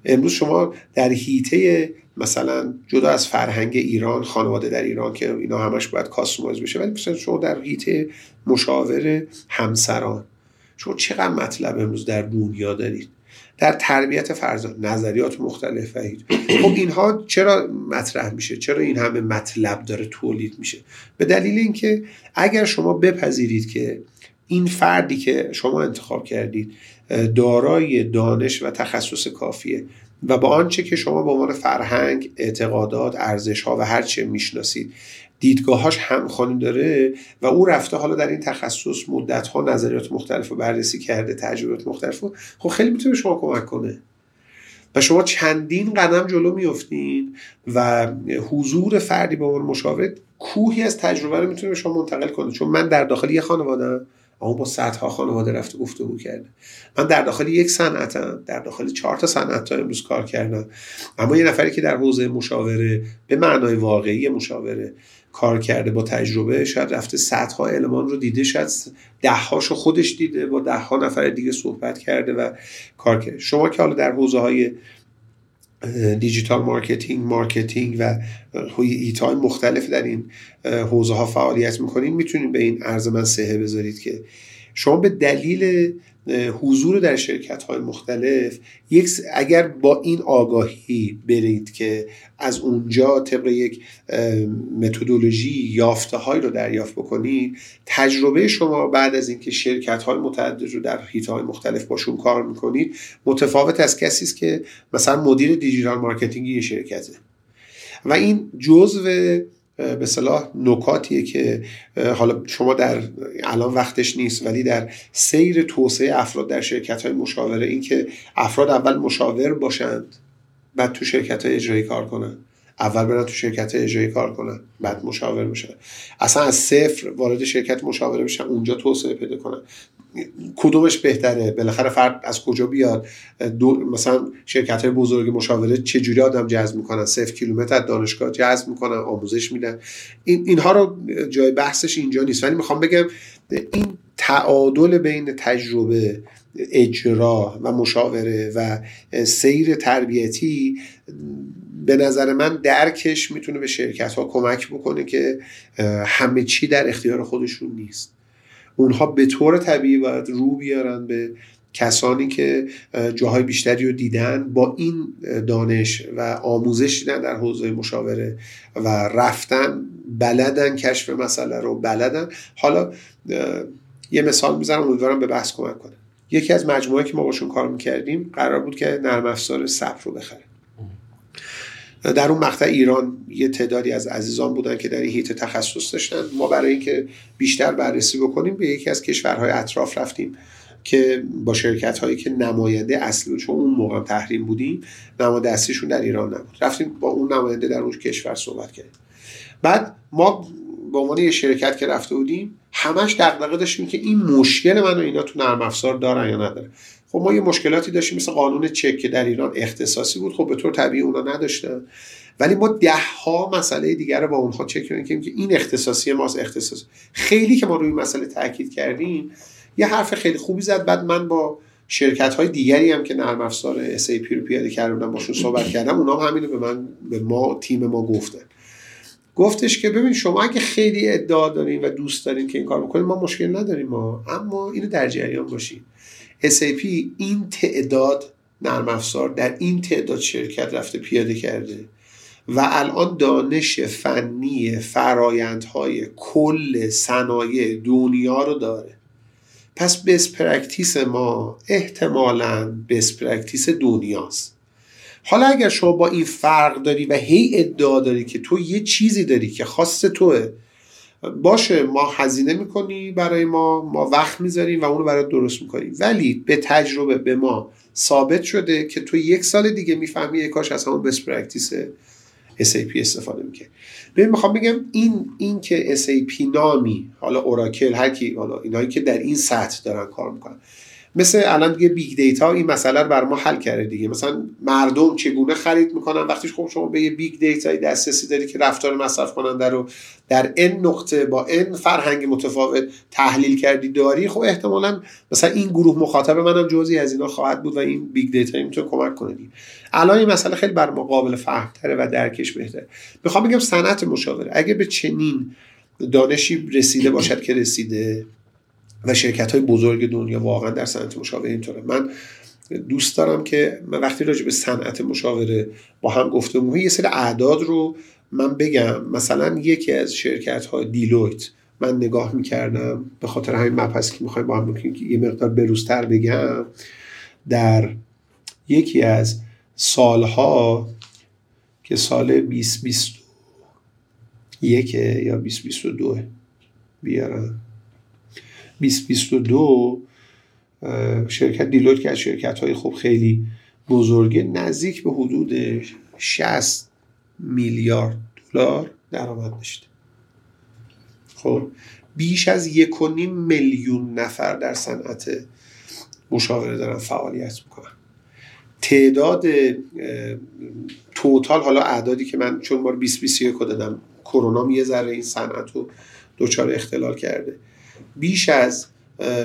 امروز شما در هیته مثلا جدا از فرهنگ ایران خانواده در ایران که اینا همش باید کاستومایز بشه ولی مثلا شما در هیته مشاور همسران شما چقدر مطلب امروز در دنیا دارید؟ در تربیت فرزند نظریات مختلف خب اینها چرا مطرح میشه؟ چرا این همه مطلب داره تولید میشه؟ به دلیل اینکه اگر شما بپذیرید که این فردی که شما انتخاب کردید دارای دانش و تخصص کافیه و با آنچه که شما به عنوان فرهنگ اعتقادات ارزش ها و هر چه می‌شناسید دیدگاهاش همخوانی داره و او رفته حالا در این تخصص مدت ها نظریات مختلف رو بررسی کرده تجربیات مختلف رو خب خیلی می‌تونه شما کمک کنه. و شما چندین قدم جلو میفتین و حضور فردی به عنوان مشاور کوهی از تجربه رو می‌تونه به شما منتقل کنه. چون من در داخل یه خانواده اما با صدها خانواده رفته گفتگو کرده. من در داخل یک صنعتم در داخل چهار تا صنعت امروز کار کردم. اما یه نفری که در حوزه مشاوره به معنای واقعی مشاوره کار کرده با تجربه شاید رفته صدها المان رو دیده شاید دههاشو خودش دیده با دهها نفر دیگه صحبت کرده و کار کرده. شما که حالا در حوزه های digital marketing marketing و حیطه های مختلف در این حوزه ها فعالیت می‌کنین. می‌تونید به این عرض من صحه بذارید که شما به دلیل حضور در شرکت های مختلف یک اگر با این آگاهی برید که از اونجا طبق یک متدولوژی یافته رو دریافت بکنید تجربه شما بعد از اینکه شرکت های متعدد رو در حیطه های مختلف باشون کار می‌کنید متفاوت از کسی است که مثلا مدیر digital marketing یه شرکته. و این جزء به اصطلاح نکاتیه که حالا شما در الان وقتش نیست ولی در سیر توسعه افراد در شرکت های مشاوره این که افراد اول مشاور باشند بعد تو شرکت های اجرایی کار کنند اول برن تو شرکت اجرایی کار کنن بعد مشاور بشن. اصلا از صفر وارد شرکت مشاوره بشن اونجا توسعه پیدا کنن. کدومش بهتره؟ بالاخره فرد از کجا بیاد؟ دو مثلا شرکت های بزرگ مشاوره چجوری آدم جذب می‌کنن؟ صفر کیلومتر دانشگاه جذب می‌کنن آموزش میدن. این اینها رو جای بحثش اینجا نیست. ولی می‌خوام بگم این تعادل بین تجربه اجرا و مشاوره و سیر تربیتی به نظر من درکش می‌تونه به شرکت ها کمک بکنه که همه چی در اختیار خودشون نیست. اونها به طور طبیعی باید رو بیارن به کسانی که جاهای بیشتری رو دیدن با این دانش و آموزش دیدن در حوزه مشاوره و رفتن بلدن کشف مسئله رو بلدن. حالا یه مثال می‌زنم امیدوارم به بحث کمک کنه. یکی از مجموعه که ما باشون کار می‌کردیم قرار بود که نرم افزار صبر رو بخره در اون مقطع ایران یه تعدادی از عزیزان بودن که در این هیت تخصص داشتن. ما برای اینکه بیشتر بررسی بکنیم به یکی از کشورهای اطراف رفتیم که با شرکت هایی که نماینده اصلی چون اون موقع تحریم بودیم نماینده اصلیشون در ایران نبود. رفتیم با اون نماینده در اون کشور صحبت کردیم. بعد ما به عنوان یه شرکت که رفته بودیم همش دغدغه داشتیم که این مشکل من و اینا تو نرم افزار دارن یا نداره خب ما یه مشکلاتی داشتیم مثل قانون چک که در ایران اختصاصی بود. خب به طور طبیعی اونا نداشتن. ولی ما ده ها مسئله دیگر رو با اونها چک کردیم که این اختصاصی ماست اختصاصی خیلی که ما روی مسئله تاکید کردیم یه حرف خیلی خوبی زد. بعد من با شرکت های دیگری هم که نرم افزار SAP رو پیاده کردم باشون صحبت کردم اونا هم همینو به من به ما تیم ما گفتن. گفتش که ببین شما اگه خیلی ادعا دارین و دوست دارین که این کار بکنین ما مشکل نداریم ما. اما اینو در جریان باشین. SAP این تعداد نرم افزار در این تعداد شرکت رفته پیاده کرده و الان دانش فنی فرایندهای کل صنایع دنیا رو داره. پس best practice ما احتمالا best practice دنیاست. حالا اگر شما با این فرق داری و هی ادعا داری که تو یه چیزی داری که خاص توه باشه ما هزینه می‌کنی برای ما ما وقت می‌ذاریم و اونو برای درست می‌کنیم. ولی به تجربه به ما ثابت شده که تو یک سال دیگه می‌فهمی یک کاش از همون best practice SAP استفاده می‌کنه ببین می‌خوام بگم این این که SAP نامی حالا اوراکل هر کی حالا اینایی که در این سطح دارن کار می‌کنن. مثل الان دیگه big data این مسئله رو بر ما حل کرده دیگه. مثلا مردم چگونه خرید می‌کنن؟ وقتی خب شما به یه big data دسترسی داری که رفتار مصرف کننده رو در این نقطه با این فرهنگ متفاوت تحلیل کردی داری خب احتمالا مثلا این گروه مخاطب منم جزئی از اینا خواهد بود و این big data می‌تونه کمک کنه الان این مسئله خیلی بر ما قابل فهمتره و درکش بهتره. می‌خوام بگم صنعت مشاوره. اگه به چنین دانشی رسیده باشد که رسیده و شرکت های بزرگ دنیا واقعا در صنعت مشاوره اینطوره. من دوست دارم که من وقتی راجع به صنعت مشاوره با هم گفته یه سری اعداد رو من بگم. مثلا یکی از شرکت های دیلویت من نگاه می‌کردم به خاطر همین مبحث که می‌خوایم با هم که یه مقدار بروزتر بگم. در یکی از سالها که سال 2021 یا 2022 بیارم. 2022 شرکت دیلوت که از شرکت های خوب خیلی بزرگه نزدیک به حدود 60 میلیارد دلار درآمد داشته. خب بیش از یک و نیم میلیون نفر در صنعت مشاوره دارن فعالیت می‌کنن. تعداد توتال حالا اعدادی که من چون بار 2021 دادم کرونا یه ذره این صنعت رو دچار اختلال کرده. بیش از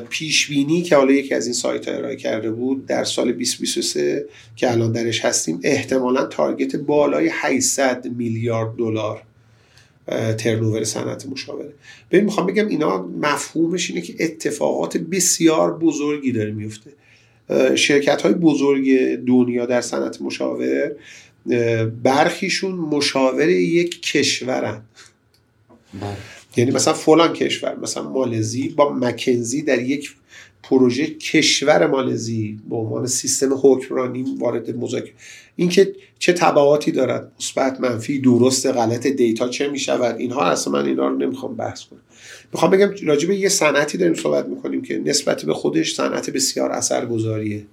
پیش بینی که حالا یکی از این سایت ها ارائه کرده بود در سال 2023 که الان درش هستیم احتمالا تارگت بالای 800 میلیارد دلار ترنوور صنعت مشاوره. ببین می‌خوام بگم اینا مفهومش اینه که اتفاقات بسیار بزرگی داره میفته شرکت های بزرگ دنیا در صنعت مشاور برخیشون مشاور یک کشورن. بله. یعنی مثلا فلان کشور مثلا مالزی با مکنزی در یک پروژه کشور مالزی به عنوان سیستم حکمرانی وارد مذاکره. اینکه چه تبعاتی دارد مثبت منفی درست غلط دیتا چه می شود اینها اصلا من اینا رو نمی‌خوام بحث کنم. می‌خوام بگم راجع به یه صنعتی داریم صحبت می‌کنیم که نسبت به خودش صنعت بسیار اثرگذاریه.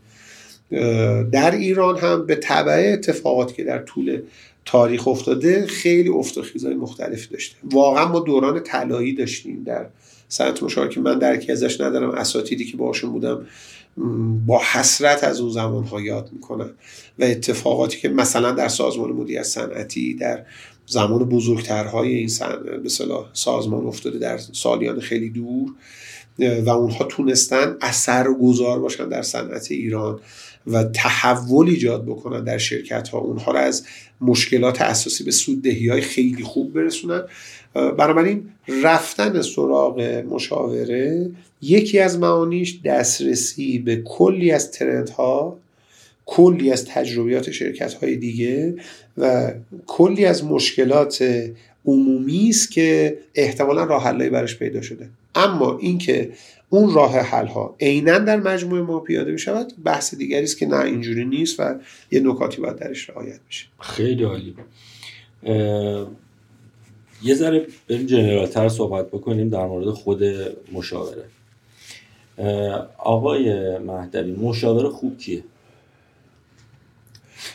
در ایران هم به تبع اتفاقاتی که در طول تاریخ افتاده خیلی افت خیزهای مختلفی داشته. واقعا ما دوران طلایی داشتیم در صنعت که من درکی ازش ندارم اساتیدی که باشون بودم با حسرت از اون زمانها یاد می‌کنن و اتفاقاتی که مثلا در سازمان مدیریت صنعتی در زمان بزرگترهای این به سازمان افتاده در سالیان خیلی دور و اونها تونستن اثر گذار باشن در صنعت ایران. و تحول ایجاد بکنن در شرکت ها اونها رو از مشکلات اساسی به سوددهی های خیلی خوب برسونن. بنابراین رفتن سراغ مشاوره یکی از معانیش دسترسی به کلی از ترندها کلی از تجربیات شرکت های دیگه و کلی از مشکلات عمومی است که احتمالا راه براش پیدا شده. اما اینکه اون راه حل ها عینا در مجموعه ما پیاده می شود بحث دیگری است که نه اینجوری نیست و یه نکاتی باید درش رعایت بشه. خیلی عالی. یه ذره بریم جنرالتر صحبت بکنیم در مورد خود مشاوره. آقای مهدوی مشاوره خوب کیه؟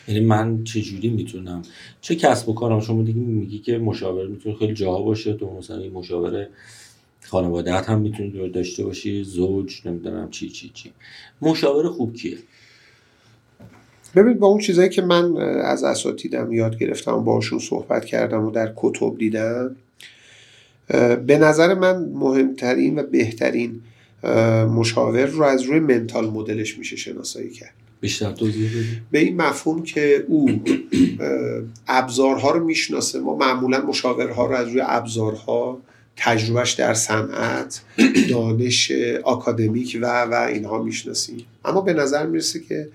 یعنی من چه جوری می‌تونم؟ چه کسب و کارم؟ شما دیگه میگی که مشاوره می‌تونه خیلی جاها باشه تو مثلا این مشاوره خانوادهت هم می‌تونی داشته باشی زوج نمی‌دونم چی چی چی. مشاوره خوب کیه؟ ببین با اون چیزایی که من از اساتیدم یاد گرفتم و باشون صحبت کردم و در کتب دیدم به نظر من مهمترین و بهترین مشاور رو از روی منتال مدلش میشه شناسایی کرد. بیشتر توضیح به این مفهوم که او ابزارها رو می‌شناسه ما معمولا مشاورها رو از روی ابزارها تجربهش در صنعت دانش آکادمیک و و اینها می‌شناسیم اما به نظر می‌رسه که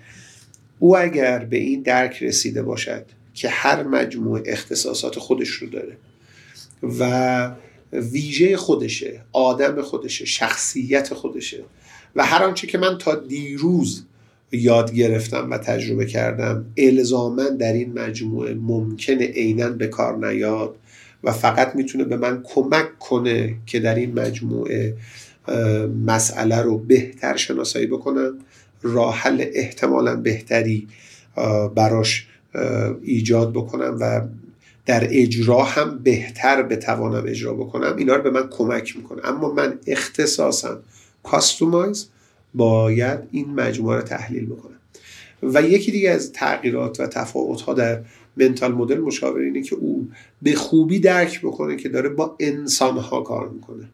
او اگر به این درک رسیده باشد که هر مجموعه اختصاصات خودش رو داره و ویژه خودشه آدم خودشه شخصیت خودشه و هر آنچه که من تا دیروز یاد گرفتم و تجربه کردم الزاما در این مجموعه ممکنه عینا به کار نیاد و فقط می‌تونه به من کمک کنه که در این مجموعه مسئله رو بهتر شناسایی بکنم. راه حل احتمالا بهتری براش ایجاد بکنم و در اجرا هم بهتر بتوانم اجرا بکنم. اینا رو به من کمک می‌کنه. اما من اختصاصم کاستومایز باید این مجموعه رو تحلیل بکنم. و یکی دیگه از تغییرات و تفاوت ها در منتال مدل مشاور اینه که او به خوبی درک بکنه که داره با انسان ها کار می‌کنه.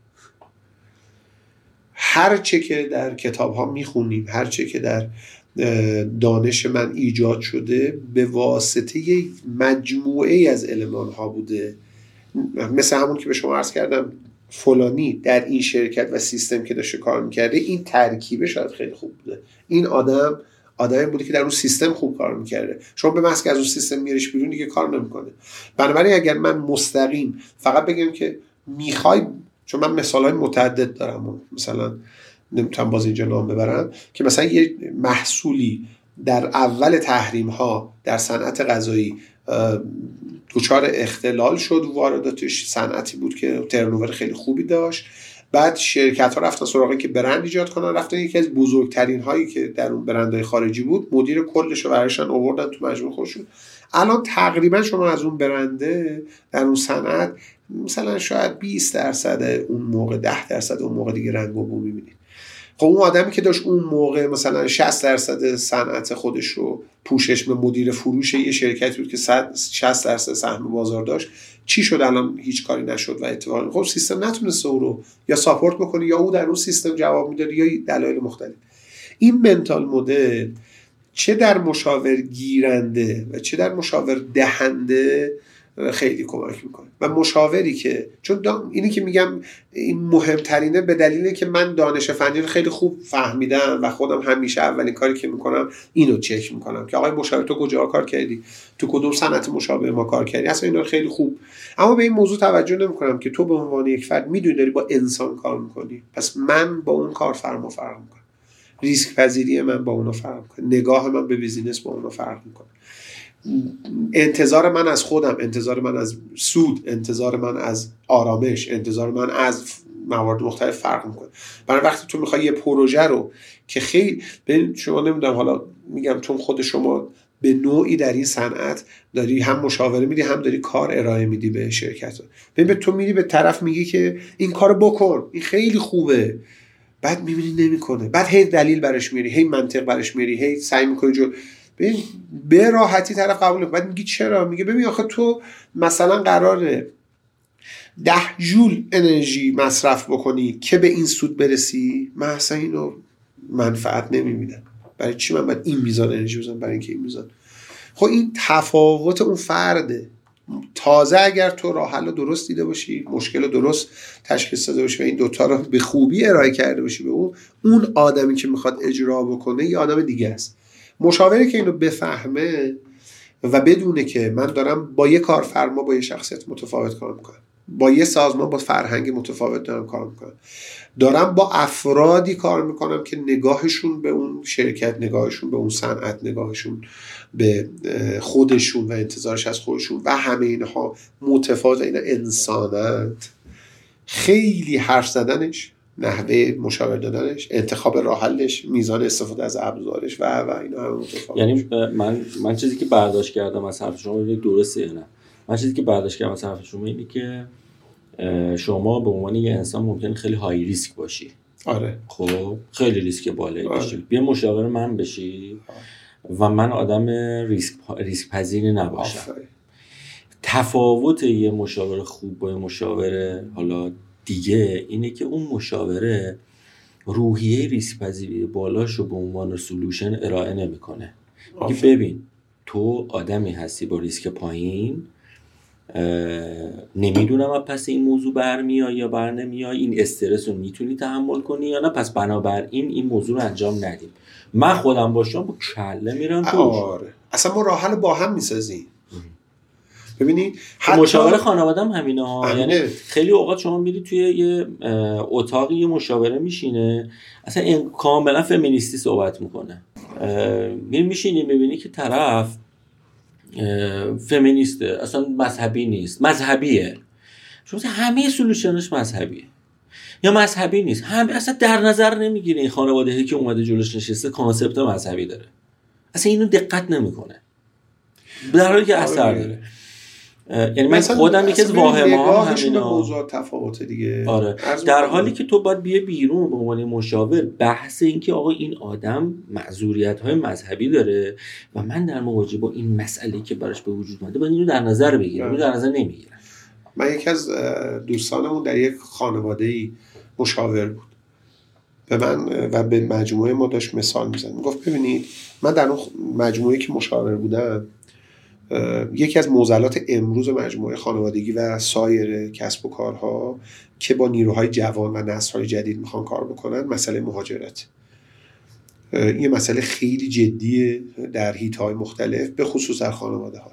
هر چه که در کتاب ها می‌خونیم هر چه که در دانش من ایجاد شده به واسطه مجموعه ای از علمان ها بوده. مثل همون که به شما عرض کردم فلانی در این شرکت و سیستم که داشته کار می‌کرده این ترکیبه شاید خیلی خوب بوده. این آدم آدمی بوده که در اون سیستم خوب کار می‌کرده. شما به که از اون سیستم میریش بیرون دیگه کار نمی‌کنه. بنابراین اگر من مستقیم فقط بگم که می‌خوای چون من مثال های متعدد دارم مثلا نمی‌تونم باز اینجا نام ببرم که مثلا یه محصولی در اول تحریم ها در صنعت غذایی دچار اختلال شد وارداتش صنعتی بود که ترنوور خیلی خوبی داشت. بعد شرکت ها رفتن سراغی که برند ایجاد کنن رفتن یکی از بزرگترین هایی که در اون برندهای خارجی بود مدیر کلش رو برایشان آوردن تو مجموعه خودشون. الان تقریبا شما از اون برنده در اون صنعت مثلا شاید 20 درصد اون موقع 10 درصد اون موقع دیگه رنگ و بو می‌بینید. خب اون آدمی که داشت اون موقع مثلا 60 درصد صنعت خودش رو پوشش به مدیر فروش یه شرکتی بود که 60 درصد سهم بازار داشت چی شد الان هیچ کاری نشد و اتفاقا خب سیستم نتونسته او رو یا ساپورت بکنه یا او در اون سیستم جواب می‌داد یا دلایل مختلف. این منتال مدل چه در مشاور گیرنده و چه در مشاور دهنده خیلی کمک می‌کنه. و مشاوری که چون اینی که میگم این مهمترینه به دلیل که من دانش فنی رو خیلی خوب فهمیدم و خودم همیشه اولین کاری که می‌کنم اینو چک می‌کنم که آقای مشاور تو کجا کار کردی؟ تو کدوم صنعت مشابه ما کار کردی؟ اصلا اینا خیلی خوب. اما به این موضوع توجه نمی‌کنم که تو به عنوان یک فرد می‌دونی داری با انسان کار می‌کنی. پس من با اون کار فرما فرق می‌کنم. ریسک پذیری من با اونو فرق می‌کنه. نگاه من به بیزینس با اونو فرق می‌کنه. انتظار من از خودم انتظار من از سود انتظار من از آرامش انتظار من از موارد مختلف فرق می‌کنه. برای وقتی تو می‌خوای یه پروژه رو که خیلی به شما نمی‌دونم حالا میگم چون خود شما به نوعی در این صنعت داری هم مشاوره میدی هم داری کار ارائه میدی به شرکت. ببین به تو میری به طرف میگی که این کارو بکن این خیلی خوبه. بعد می‌بینی نمی‌کنه. بعد هی دلیل برش میری هی منطق برش میری هی سعی می‌کنی جو ببین به راحتی طرف قبول بعد میگی چرا؟ میگه ببین آخه تو مثلا قراره ده جول انرژی مصرف بکنی که به این سود برسی؟ من اصلا اینو منفعت نمی‌بینم. برای چی من باید این میزان انرژی بزنم؟ برای اینکه این میزان. خب این تفاوت اون فرده. تازه اگر تو راه حل درست دیده باشی مشکل درست تشخیص داده باشی و این دوتا رو به خوبی ارائه کرده باشی به اون اون آدمی که می‌خواد اجرا بکنه یه آدم دیگه است. مشاوری که اینو بفهمه و بدونه که من دارم با یه کارفرما با یه شخصیت متفاوت کار می‌کنم. با یه سازمان با فرهنگ متفاوت دارم کار می‌کنم. دارم با افرادی کار می‌کنم که نگاهشون به اون شرکت نگاهشون به اون صنعت نگاهشون به خودشون و انتظارش از خودشون و همه اینها متفاوت اینا انسانت خیلی حرف زدنش نحوه مشاور دادنش انتخاب راه حلش میزان استفاده از ابزارش و و اینا هم یعنی من من چیزی که برداشت کردم از حرف شما درسته یا نه؟ من چیزی که برداشت کردم از حرف شما اینه که شما به عنوان یه انسان ممکن خیلی های ریسک باشی. آره. خب خیلی ریسک بالایی آره. باشی. بیا مشاور من بشی و من آدم ریسک, ریسک پذیری نباشم تفاوت یه مشاور خوب با یه مشاور حالا دیگه اینه که اون مشاوره روحیه ریسک پذیری بالاش رو به عنوان سلوشن ارائه نمی‌کنه. ببین تو آدمی هستی با ریسک پایین نمی‌دونم پس این موضوع برمیای یا بر نمیای این استرس رو می‌تونی تحمل کنی یا نه؟ پس بنابراین این موضوع رو انجام ندیم. من خودم باشم با کله میرم تو آره. اصلا ما راه با هم می‌سازیم. ببینید حتی مشاور خانواده هم همینه ها. یعنی خیلی اوقات شما میری توی یه اتاقی یه مشاوره میشینه. اصلا این کاملا فمینیستی صحبت می‌کنه. میری میشینی می‌بینی که طرف فمینیسته. اصلا مذهبی نیست. مذهبیه. شما همه سلوشنش مذهبیه. یا مذهبی نیست. هم اصلا در نظر نمی‌گیره این خانواده که اومده جلوش نشسته کانسپت مذهبی داره. اصلا اینو دقت نمی‌کنه. در حالی که اثر آره. داره. یعنی من خودم یکی از واهمه ها. همینا تفاوت دیگه. آره. در حالی که تو باید بیه بیرون به عنوان مشاور بحث این که آقا این آدم معذوریت های مذهبی داره و من در مواجهه با این مسئله که براش به وجود اومده باید اینو در نظر بگیرم اینو در نظر نمی‌گیرم. من یکی از دوستانمون در یک خانواده ای مشاور بود. به من و به مجموعه ما داشت مثال میزن گفت ببینید من در اون مجموعه که مشاور بودم یکی از موزلات امروز مجموعه خانوادگی و سایر کسب و کارها که با نیروهای جوان و نسلهای جدید می‌خوان کار بکنن مسئله مهاجرت. این مسئله خیلی جدیه در هیت های مختلف به خصوص در خانواده ها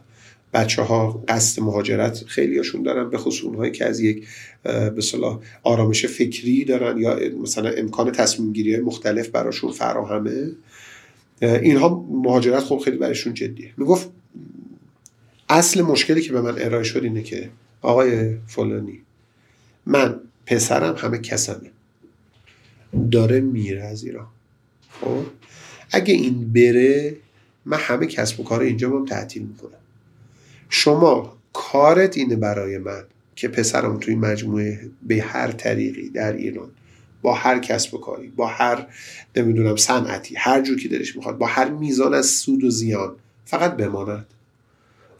بچه ها قصد مهاجرت خیلی هاشون دارن به خصوص اونهایی که از یک به آرامش فکری دارن یا مثلا امکان تصمیم گیری های مختلف براشون فراهمه. اینها مهاجرت خب خیلی براشون جدیه. می‌گفت اصل مشکلی که به من ارائه شد اینه که آقای فلانی من پسرم همه کسمه. داره میره از ایران. خب؟ اگه این بره من همه کسب و کار اینجا هم تعطیل می‌کنم. شما کارت اینه برای من که پسرم توی مجموعه به هر طریقی در ایران با هر کسب و کاری با هر نمی‌دونم صنعتی هر جور که دلش می‌خواد با هر میزان از سود و زیان فقط بماند.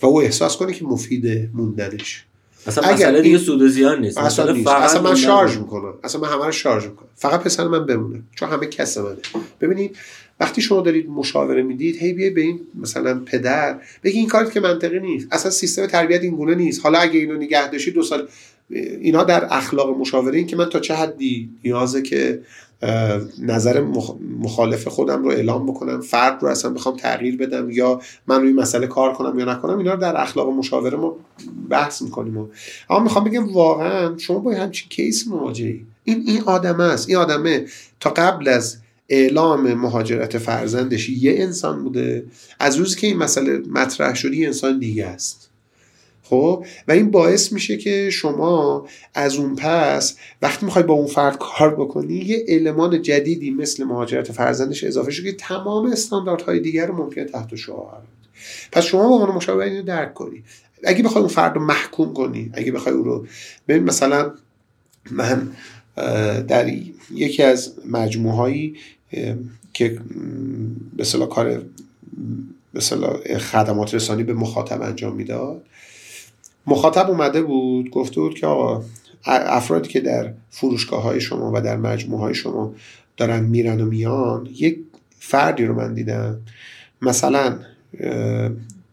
و او احساس کنه که مفید موندنش. اصلا اگر دیگه سود و زیان نیست. اصلا, نیست. اصلا من شارژ می‌کنم. اصلا من همه رو شارژ می‌کنم. فقط پسر من بمونه. چون همه کس منه. ببینید وقتی شما دارید مشاوره می‌دید هی بیاید به این مثلا پدر بگی این کارت که منطقی نیست. اصلا سیستم تربیت این گونه نیست. حالا اگه اینو نگه داشتید دو سال اینا در اخلاق مشاوره این که من تا چه حدی نیازه که نظر مخالف خودم رو اعلام بکنم فرد رو اصلا بخوام تغییر بدم یا من روی مسئله کار کنم یا نکنم اینا رو در اخلاق مشاوره ما بحث می‌کنیم اما می‌خوام بگم واقعا شما با همچین کیس مواجهی. این این آدم است. این آدمه تا قبل از اعلام مهاجرت فرزندش یه انسان بوده. از روزی که این مسئله مطرح شدی انسان دیگه است. خب؟ و این باعث میشه که شما از اون پس وقتی می‌خوای با اون فرد کار بکنی یه المان جدیدی مثل مهاجرت فرزندش اضافه شده که تمام استانداردهای دیگر رو ممکنه تحت شعار پس شما به عنوان مشاور اینو درک کنی. اگه بخوای اون فرد رو محکوم کنی اگه بخوای او رو ببین مثلا من در یکی از مجموعه هایی که به کار به خدمات رسانی به مخاطب انجام می‌داد مخاطب اومده بود گفته بود که آقا افرادی که در فروشگاه های شما و در مجموعه های شما دارن میرن و میان یک فردی رو من دیدم مثلا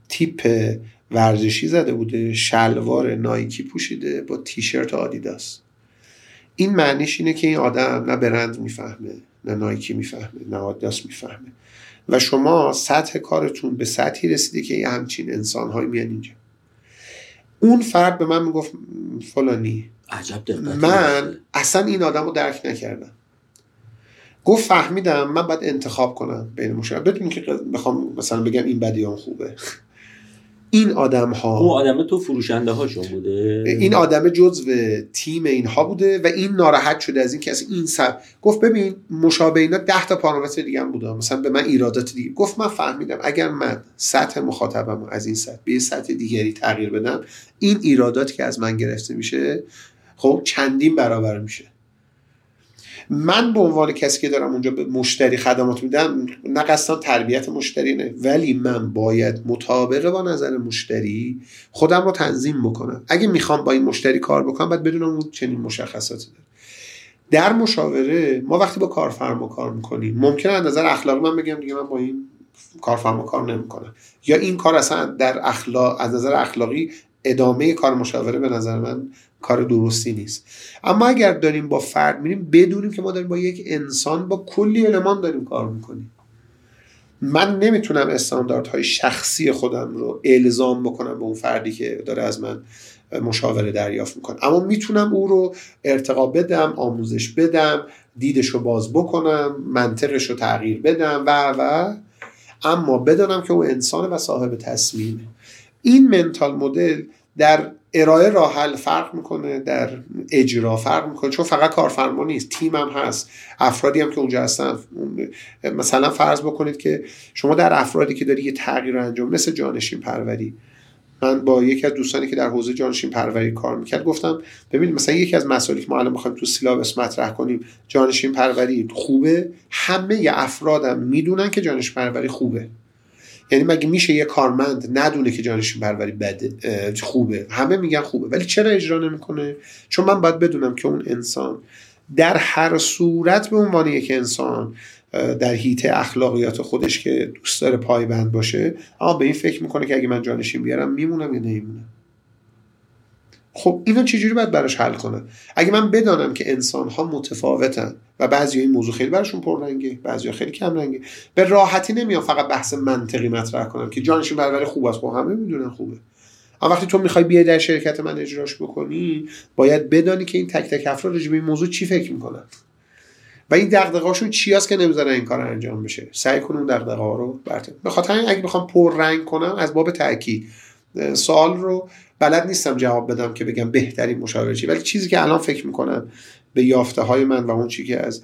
تیپ ورزشی زده بوده شلوار نایکی پوشیده با تیشرت آدیداس. این معنیش اینه که این آدم نه برند می‌فهمه نه نایکی می‌فهمه نه آدیداس می‌فهمه. و شما سطح کارتون به سطحی رسیده که یه همچین انسان میان اینجا. اون فرد به من می‌گفت فلانی. عجب من اصلا این آدم رو درک نکردم. گفت فهمیدم من باید انتخاب کنم بین مشکل بدون که بخوام مثلا بگم این بدیان خوبه. این آدم ها اون آدم تو فروشنده هاشون بوده؟ این آدم جزو تیم اینها بوده و این ناراحت شده از این که این سر گفت ببین مشابه اینا 10 تا پارامتر دیگه هم بوده. مثلا به من ایرادات دیگه گفت من فهمیدم اگر من سطح مخاطبم از این سطح به سطح دیگری تغییر بدم این ایراداتی که از من گرفته میشه خب چندین برابر میشه. من به عنوان کسی که دارم اونجا به مشتری خدمات میدم نه قصدا تربیت مشتری نه. ولی من باید مطابق با نظر مشتری خودم رو تنظیم بکنم. اگه می‌خوام با این مشتری کار بکنم باید بدونم اون چنین مشخصاتی داره. در مشاوره ما وقتی با کارفرما کار می‌کنیم ممکنه از نظر اخلاقی من بگم دیگه من با این کارفرما کار نمی‌کنم. یا این کار اصلا در اخلاق از نظر اخلاقی ادامه کار مشاوره به نظر من کار درستی نیست. اما اگر داریم با فرد میریم بدونیم که ما داریم با یک انسان با کلی المان داریم کار می‌کنیم. من نمی‌تونم استانداردهای شخصی خودم رو الزام بکنم به اون فردی که داره از من مشاوره دریافت می‌کنه. اما می‌تونم او رو ارتقا بدم آموزش بدم دیدش رو باز بکنم منطقش رو تغییر بدم و و. اما بدانم که او انسان و صاحب تصمیمه. این منتال مدل در ارائه راه حل فرق می‌کنه در اجرا فرق می‌کنه چون فقط کارفرما نیست تیم هم هست افرادی هم که اونجا هستن. مثلا فرض بکنید که شما در افرادی که داری یه تغییر انجام مثل جانشین پروری من با یکی از دوستانی که در حوزه جانشین پروری کار می‌کرد گفتم ببینید مثلا یکی از مسائلی که ما الان می‌خوایم تو سیلابس مطرح کنیم جانشین پروری خوبه؟ همه افرادم می‌دونن که جانشین پروری خوبه. یعنی مگه میشه یه کارمند ندونه که جانشین پروری بده خوبه؟ همه میگن خوبه ولی چرا اجرا نمی‌کنه؟ چون من باید بدونم که اون انسان در هر صورت به عنوان یک انسان در هیته اخلاقیات خودش که دوست داره پایبند باشه اما به این فکر می‌کنه که اگه من جانشین بیارم میمونم یا نمیمونم؟ خب اینو چجوری باید براش حل کنم اگه من بدانم که انسان ها متفاوتن و بعضی این موضوع خیلی براشون پررنگه بعضی خیلی کم رنگه به راحتی نمیام فقط بحث منطقی مطرح کنم که جانشین برابر خوب است با همه می‌دونن خوبه. اما وقتی تو می‌خوای بیای در شرکت من اجراش بکنی باید بدانی که این تک تک افراد راجع این موضوع چی فکر می‌کنن. و این دغدغه‌هاشون چی است که نمی‌ذارن این کار انجام بشه؟ سعی کن اون دغدغه ها رو برطرف به خاطر اگه بخوام پر رنگ کنم از باب تاکید سوال رو بلد نیستم جواب بدم که بگم بهترین مشاور چی ولی چیزی که الان فکر می‌کنم به یافته های من و اون چی که از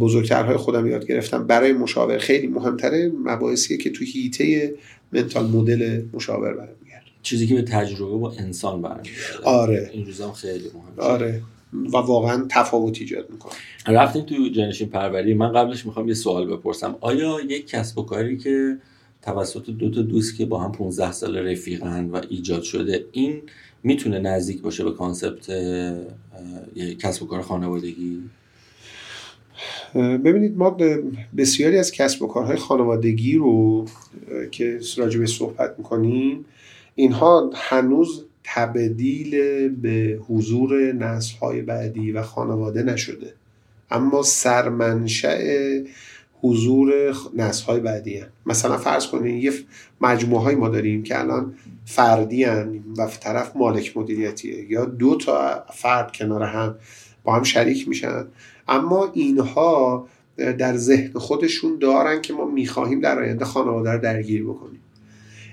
بزرگترهای خودم یاد گرفتم برای مشاور خیلی مهمتره مباحثیه که تو هیته mental model مشاور برمیگرده. چیزی که به تجربه با انسان برمیگرده. آره. این روزا خیلی مهمه. آره. و واقعا تفاوت ایجاد می‌کنه. رفتیم تو جانشین پروری. من قبلش می‌خوام یه سوال بپرسم. آیا یک کسب و کاری که توسط دو تا دوست که با هم 15 سال رفیقن و ایجاد شده این می‌تونه نزدیک باشه به concept کسب و کار خانوادگی؟ ببینید ما بسیاری از کسب و کارهای خانوادگی رو که راجبه صحبت می‌کنیم اینها هنوز تبدیل به حضور نسل های بعدی و خانواده نشده. اما سرمنشأ حضور نسل های بعدی هم. مثلا فرض کنید یه مجموعه های ما داریم که الان فردی هن و طرف مالک مدیریتیه یا دو تا فرد کنار هم با هم شریک میشن. اما اینها در ذهن خودشون دارن که ما می‌خواهیم در آینده خانواده رو درگیر بکنیم.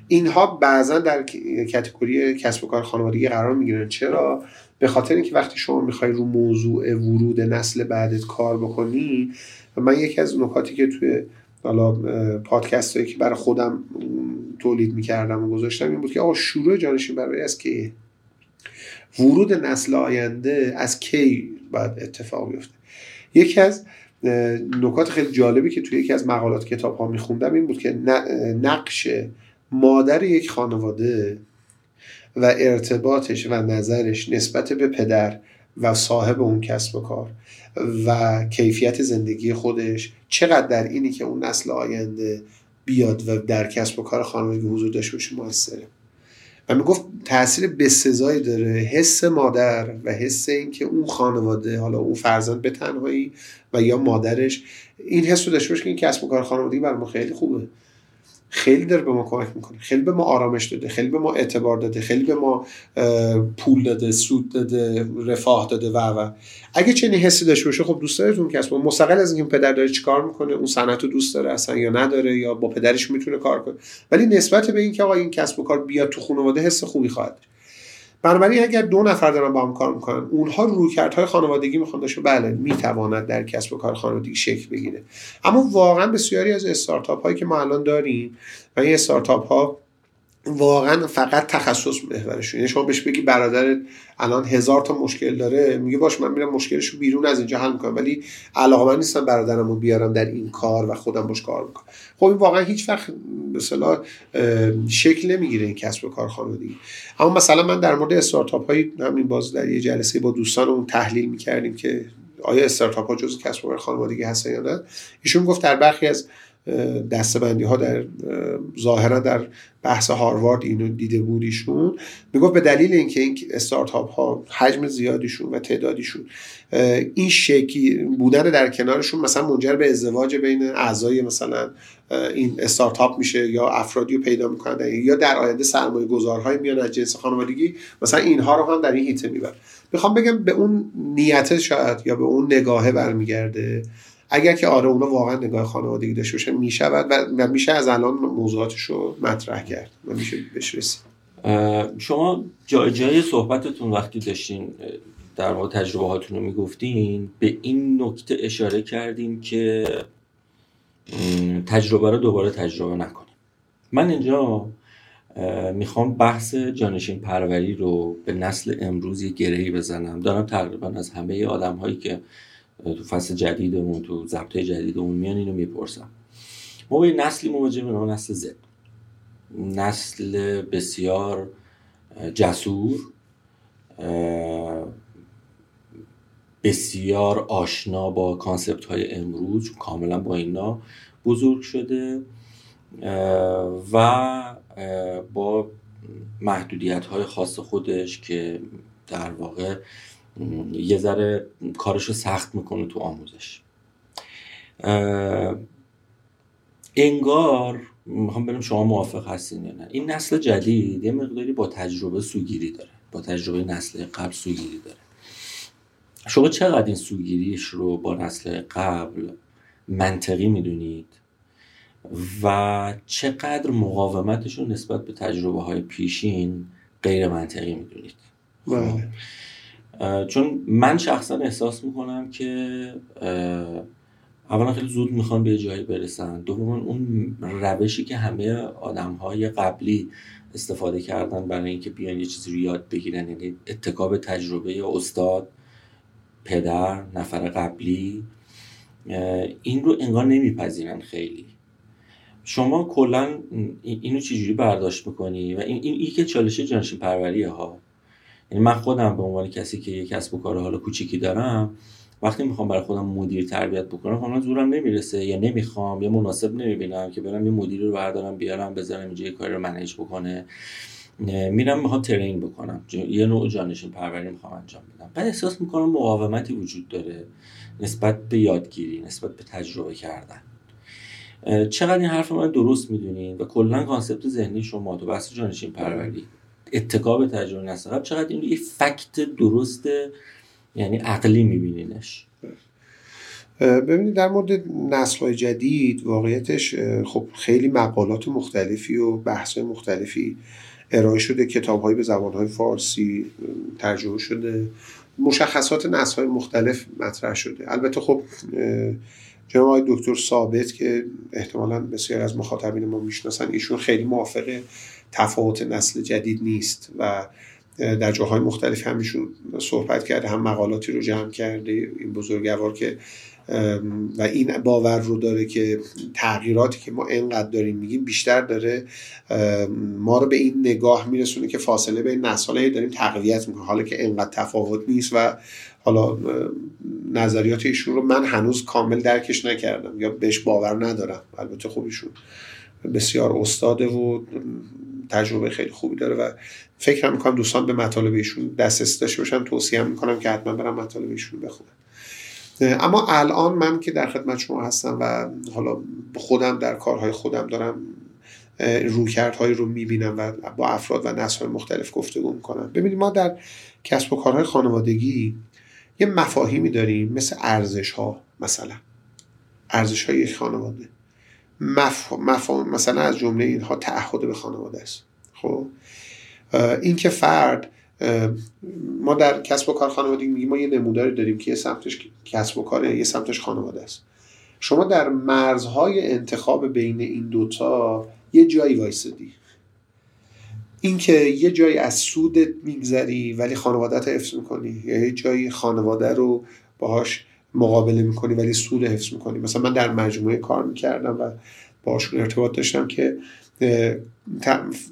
اینها بعضا در کتگوری کسب و کار خانوادگی قرار می‌گیرن. چرا؟ به خاطر اینکه وقتی شما می‌خوای رو موضوع ورود نسل بعدت کار بکنی و من یکی از نکاتی که توی حالا پادکست هایی که برای خودم تولید می‌کردم و گذاشتم این بود که آقا شروع جانشین برای از که ورود نسل آینده از کی باید اتفاق بیفته؟ یکی از نکات خیلی جالبی که توی یکی از مقالات کتاب ها میخوندم این بود که نقش مادر یک خانواده و ارتباطش و نظرش نسبت به پدر و صاحب اون کسب و کار. و کیفیت زندگی خودش چقدر در اینی که اون نسل آینده بیاد و در کسب و کار خانوادگی حضور داشته باشه موثره. و می‌گفت تاثیر بسزایی داره حس مادر و حس اینکه اون خانواده حالا اون فرزند به تنهایی و یا مادرش این حس رو داشته باشه که این کسب و کار خانوادگی بر ما خیلی خوبه. خیلی داره به ما کمک می‌کنه. خیلی به ما آرامش داده خیلی به ما اعتبار داده خیلی به ما پول داده سود داده رفاه داده و و. اگه چنین حسی داشته باشه خب دوست داره اون کسب مستقل از اینکه پدر داره چیکار می‌کنه اون صنعت رو دوست داره اصلا یا نداره یا با پدرش می‌تونه کار کنه. ولی نسبت به اینکه آقا این کسب و کار بیاد تو خانواده حس خوبی خواهد بنابراین اگر دو نفر دارن با هم کار می‌کنن اونها رویکردهای خانوادگی می‌خوان داشته بله می‌تواند در کسب و کار خانوادگی شکل بگیره. اما واقعا بسیاری از استارتاپ هایی که ما الان داریم و این استارتاپ ها واقعا فقط تخصص محورش. یعنی شما بهش بگی برادر الان هزار تا مشکل داره میگه باش من میرم مشکلش رو بیرون از اینجا حل می‌کنم. ولی علاقه من نیستم برادرم رو بیارم در این کار و خودم باش کار می‌کنم. خب این واقعا هیچ وقت به شکل نمی‌گیره این کسب و کار خانوادگی. اما مثلا من در مورد استارتاپ های همین باز در یه جلسه با دوستانمون تحلیل می‌کردیم که آیا استارتاپ ها جزء کسب و کار خانوادگی هستن یا نه. ایشون گفت در برخی از دستبندی ها در ظاهرا در بحث هاروارد اینو دیده بودیشون می‌گفت به دلیل اینکه این استارتاپ ها حجم زیادیشون و تعدادیشون این شکلی بودن در کنارشون مثلا منجر به ازدواج بین اعضای مثلا این استارتاپ میشه یا افرادی رو پیدا می‌کنن یا در آینده سرمایه گذارهای میان از جنس خانوادگی مثلا اینها رو هم در این هیته می‌برن. می‌خوام بگم به اون نیت شاید یا به اون نگاهه برمیگرده. اگر که آره اونا واقعا نگاه خانوادگی داشته باشه می‌شود و میشه از الان موضوعاتش رو مطرح کرد و میشه بهش رسید. شما جای جای صحبتتون وقتی داشتین در مورد تجربه هاتون رو می‌گفتین به این نکته اشاره کردیم که تجربه رو دوباره تجربه نکنیم من اینجا می‌خوام بحث جانشین پروری رو به نسل امروز یه گرهی بزنم. دارم تقریبا از همه آدم هایی که تو فصل جدیدمون تو ضبط جدیدمون میان اینو می‌پرسم. ما با یه نسلی مواجه به نسل زد. نسل بسیار جسور بسیار آشنا با concept های امروز کاملا با اینا بزرگ شده و با محدودیت های خاص خودش که در واقع یه ذره کارش رو سخت می‌کنه تو آموزش. انگار می‌خوام بریم شما موافق هستین یا نه. این نسل جدید یه مقداری با تجربه سوگیری داره. با تجربه نسل قبل سوگیری داره. شما چقدر این سوگیریش رو با نسل قبل منطقی می‌دونید و چقدر مقاومتشون نسبت به تجربه های پیشین غیر منطقی می‌دونید؟ بله. چون من شخصا احساس می‌کنم که اولا خیلی زود می‌خوان به جایی برسن. دوم اون روشی که همه آدم های قبلی استفاده کردن برای اینکه بیان یه چیزی رو یاد بگیرن یعنی اتکاب تجربه استاد پدر نفر قبلی این رو انگار نمیپذیرن خیلی. شما کلا اینو چجوری برداشت می‌کنی؟ و این این, که چالش جانشین پروریه ها. یعنی من خودم به عنوان کسی که یک کسب و کار حالا کوچیکی دارم وقتی می‌خوام برای خودم مدیر تربیت بکنم حالا زورم نمی‌رسه. یا نمی‌خوام یا مناسب نمی‌بینم که برم یه مدیر رو بردارم بیارم بذارم اینجا یه کاری رو منیج بکنه. میرم می‌خوام train بکنم. یه نوع جانشین پروری می‌خوام انجام بدم. بعد احساس می‌کنم مقاومتی وجود داره نسبت به یادگیری نسبت به تجربه کردن. چقدر این حرف من درست می‌دونین؟ و کلا concept ذهنی شما تو بحث جانشین پروری. اتکا به تجربه نسبت چقدر این یه fact درست یعنی عقلی میبینینش. ببینید در مورد نسل های جدید واقعیتش خب خیلی مقالات مختلفی و بحث مختلفی ارائه شده کتاب به زبان های فارسی ترجمه شده. مشخصات نسل های مختلف مطرح شده. البته خب جناب دکتر ثابت که احتمالا بسیار از مخاطبین ما می‌شناسن ایشون خیلی موافق تفاوت نسل جدید نیست و در جاهای مختلف همیشون صحبت کرده هم مقالاتی رو جمع کرده این بزرگوار که و این باور رو داره که تغییراتی که ما انقدر داریم میگیم بیشتر داره ما رو به این نگاه میرسونه که فاصله بین نسل داریم تقویت می‌کنه حالا که انقدر تفاوت نیست و حالا نظریات ایشون رو من هنوز کامل درکش نکردم یا بهش باور ندارم. البته خوبیشون بسیار استاده و تجربه خیلی خوبی داره و فکر می‌کنم دوستان به مطالب ایشون دسترسی داشته باشن توصیه می‌کنم که حتما برم مطالب ایشون بخونم اما الان من که در خدمت شما هستم و حالا خودم در کارهای خودم دارم رویکردهایی رو می‌بینم و با افراد و نسل مختلف گفتگو می‌کنم. ببینید ما در کسب و کارهای خانوادگی یه مفاهیمی داریم مثل ارزش ها مثلا. ارزش های یک خانواده. مف... مثلا از جمله اینها تعهد به خانواده است. خب؟ این که فرد ما در کسب و کار خانوادگی میگیم ما یه نموداری داریم که یه سمتش کسب و کاره یه سمتش خانواده است. شما در مرزهای انتخاب بین این دوتا یه جایی وایسادی. اینکه یه جایی از سود میگذری ولی خانوادت حفظ می‌کنی یه جایی خانواده رو باهاش مقابله می‌کنی ولی سود حفظ می‌کنی. مثلا من در مجموعه کار می‌کردم و باشون ارتباط داشتم که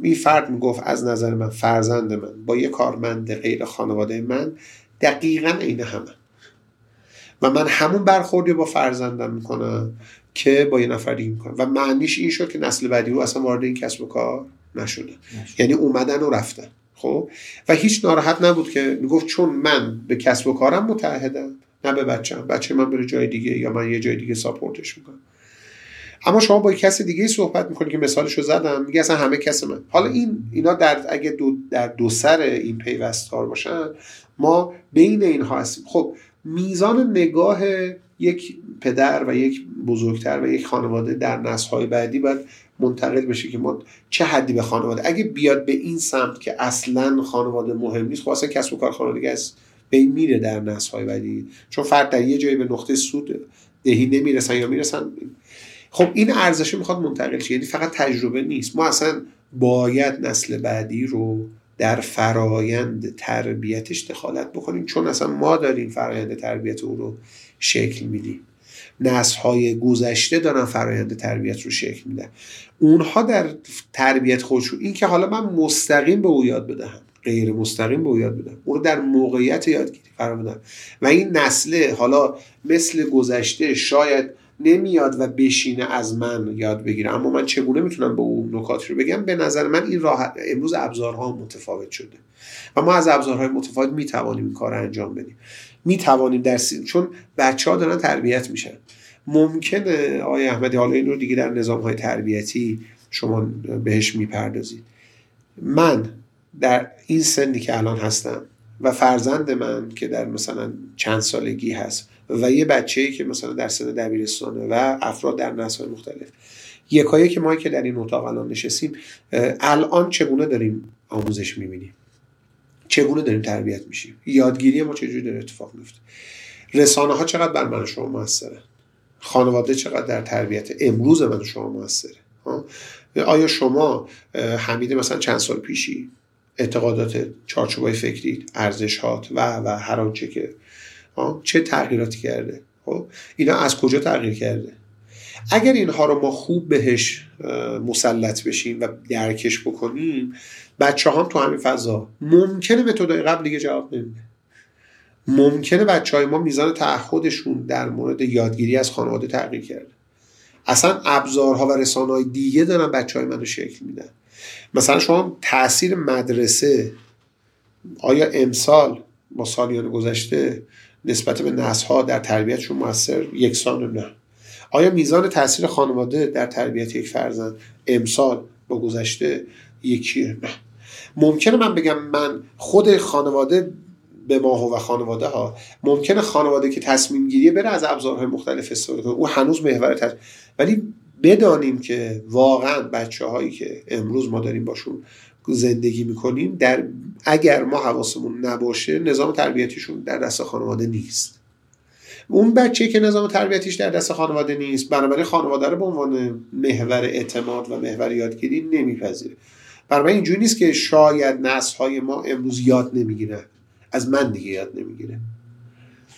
این فرد می‌گفت از نظر من فرزند من با یه کارمند غیر خانواده من دقیقا عین همه. و من همون برخوردی با فرزندم می‌کنم که با یه نفر دیگه می‌کنم. و معنیش این شد که نسل بعدی رو اصلا وارد این کسب و کار نشده. یعنی اومدن و رفتن. خب؟ و هیچ ناراحت نبود که می‌گفت چون من به کسب و کارم متحدم نه به بچم بچه من بره جای دیگه یا من یه جای دیگه ساپورتش می‌کنم. اما شما با کسی دیگه صحبت می‌کنی که مثالشو زدم میگه اصلا همه کس من. حالا این اینا در اگه دو در دو سر این پیوستار باشن ما بین اینها هستیم. خب میزان نگاه یک پدر و یک بزرگتر و یک خانواده در نسل‌های بعدی باید منتقل بشه که ما چه حدی به خانواده. اگه بیاد به این سمت که اصلا خانواده مهم نیست خب اصلا کسب و کار خانوادگی است. به این میره در نسل‌های بعدی. چون فرد در یه جایی به نقطه سود دهی نمی‌رسن یا می‌رسن. خب این ارزش می‌خواد منتقل شه. یعنی فقط تجربه نیست. ما اصلا باید نسل بعدی رو در فرایند تربیتش دخالت بکنیم. چون اصلا ما داریم فرایند تربیت او رو شکل میدیم. نسل های گذشته دارن فرایند تربیت رو شکل میدن. اونها در تربیت خودشون این که حالا من مستقیم به او یاد بدهم. غیر مستقیم به یاد بدم. او رو در موقعیت یادگیری قرار بدم. و این نسل حالا مثل گذشته شاید نمیاد و بشینه از من یاد بگیره. اما من چگونه می‌تونم به اون نکات رو بگم؟ به نظر من این راه امروز ابزارها متفاوت شده. و ما از ابزارهای متفاوت می‌توانیم این کار رو انجام بدیم. می‌توانیم در سین چون بچه ها دارن تربیت میشن. ممکنه آقای احمدی حالا این رو دیگه در نظام های تربیتی شما بهش می‌پردازید. من در این سنی که الان هستم و فرزند من که در مثلا چند سالگی هست و یه بچه که مثلا در سن دبیرستانه و افراد در نسل مختلف. یکایی که ما که در این اتاق الان نشستیم الان چگونه داریم آموزش می‌بینیم؟ چگونه داریم تربیت میشیم؟ یادگیری ما چجوری داره اتفاق میفته رسانه ها چقدر بر من شما موثره خانواده چقدر در تربیت امروز من شما موثره؟ آیا شما حمید مثلا چند سال پیشی اعتقادات چارچوبای فکری ارزشات و و هر آنچه که چه تغییراتی کرده. خب اینا از کجا تغییر کرده؟ اگر اینها رو ما خوب بهش مسلط بشیم و درکش بکنیم بچه هم تو همین فضا ممکنه متدای قبل دیگه جواب نمیده. ممکنه بچه های ما میزان تعهدشون در مورد یادگیری از خانواده تغییر کرده. اصلا ابزارها و رسانه های دیگه دارن بچه های منو شکل میدن. مثلا شما تاثیر مدرسه آیا امسال با سالیان گذشته نسبت به نسل ها در تربیتشون موثر یکسان نه؟ آیا میزان تاثیر خانواده در تربیت یک فرزند امسال با گذشته یکیه نه؟ ممکنه من بگم من خود خانواده به ما و خانواده ها ممکنه خانواده که تصمیم گیریه بره از ابزارهای مختلف استفاده کنه. او هنوز محور ولی بدانیم که واقعا بچه هایی که امروز ما داریم باشون زندگی می‌کنیم در اگر ما حواسمون نباشه نظام تربیتیشون در دست خانواده نیست. اون بچه که نظام تربیتیش در دست خانواده نیست بنابراین خانواده رو به عنوان محور اعتماد و محور یادگیری نمیپذیره. برای اینجوری نیست که شاید نسل های ما امروز یاد نمی‌گیرن. از من دیگه یاد نمی‌گیره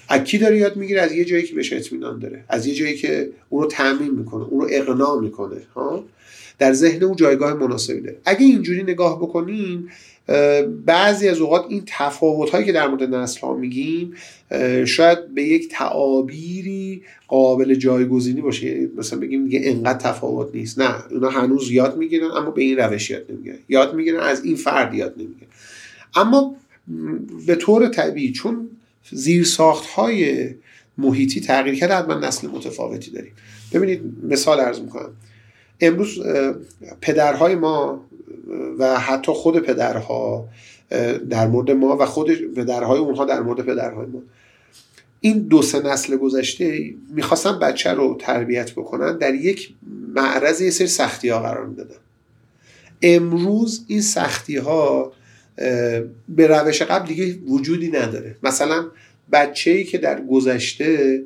از کی داره یاد می‌گیره؟ از یه جایی که بهش اطمینان داره. از یه جایی که اون رو تعمین می‌کنه اون رو اقناع می‌کنه ها؟ در ذهن اون جایگاه مناسبی داره. اگه اینجوری نگاه بکنیم بعضی از اوقات این تفاوت هایی که در مورد نسل ها میگیم شاید به یک تعابیری قابل جایگزینی باشه. مثلا بگیم دیگه انقدر تفاوت نیست. نه اونا هنوز یاد می‌گیرن اما به این روش یاد نمی‌گیرن. یاد می‌گیرن از این فرد یاد نمی‌گیرن. اما به طور طبیعی چون زیر ساخت های محیطی تغییر کرده حتما نسل متفاوتی داریم. ببینید مثال ارز می‌کنم. امروز پدرهای ما و حتی خود پدرها در مورد ما و خود پدرهای اونها در مورد پدرهای ما. این دو سه نسل گذشته می‌خواستن بچه رو تربیت بکنن در یک معرض یه سری سختی ها قرار می‌دادن. امروز این سختی ها به روش قبل دیگه وجودی نداره. مثلا بچه ای که در گذشته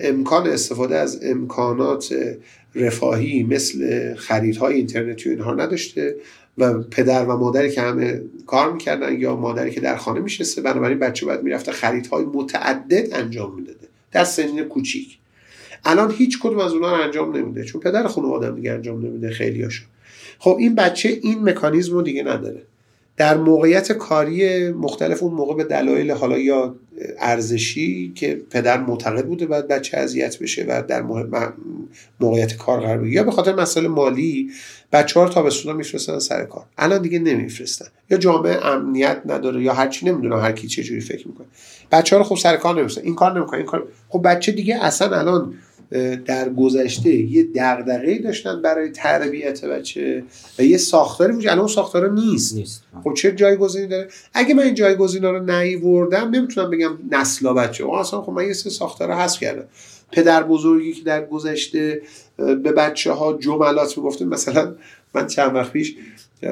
امکان استفاده از امکانات رفاهی مثل خریدهای اینترنتی و اینها نداشته و پدر و مادری که همه کار می‌کردن یا مادری که در خانه میشسته بنابراین بچه باید می‌رفته خریدهای متعدد انجام می‌داده. در سنین کوچیک. الان هیچ کدوم از اونها انجام نمیده چون پدر خانواده دیگه انجام نمیده خیلیاشو. خب این بچه این مکانیزم رو دیگه نداره. در موقعیت کاری مختلف اون موقع به دلایل حالا یا ارزشی که پدر معتقد بوده باید بچه اذیت بشه و در موقعیت کار قرار بگیره. یا به خاطر مسئله مالی بچه ها رو تابستونا میفرستن سر کار. الان دیگه نمیفرستن. یا جامعه امنیت نداره یا هرچی نمی‌دونم هر کی چه جوری فکر می‌کنه. بچه ها رو خب سر کار نمیفرستن. این کار نمی‌کنه. این کار خب بچه دیگه اصلا الان در گذشته یه دغدغه‌ای داشتن برای تربیت بچه و یه ساختاری وجود الان اون ساختار نیست. نیست. خب چه جایگزینی داره؟ اگه من این جایگزینا رو نیوردم نمی‌تونم بگم نسلا بچه. اصلا خب من یه سه ساختار رو حذف کردم. پدر بزرگی که در گذشته به بچه ها جملات می‌گفته مثلا من چند وقت پیش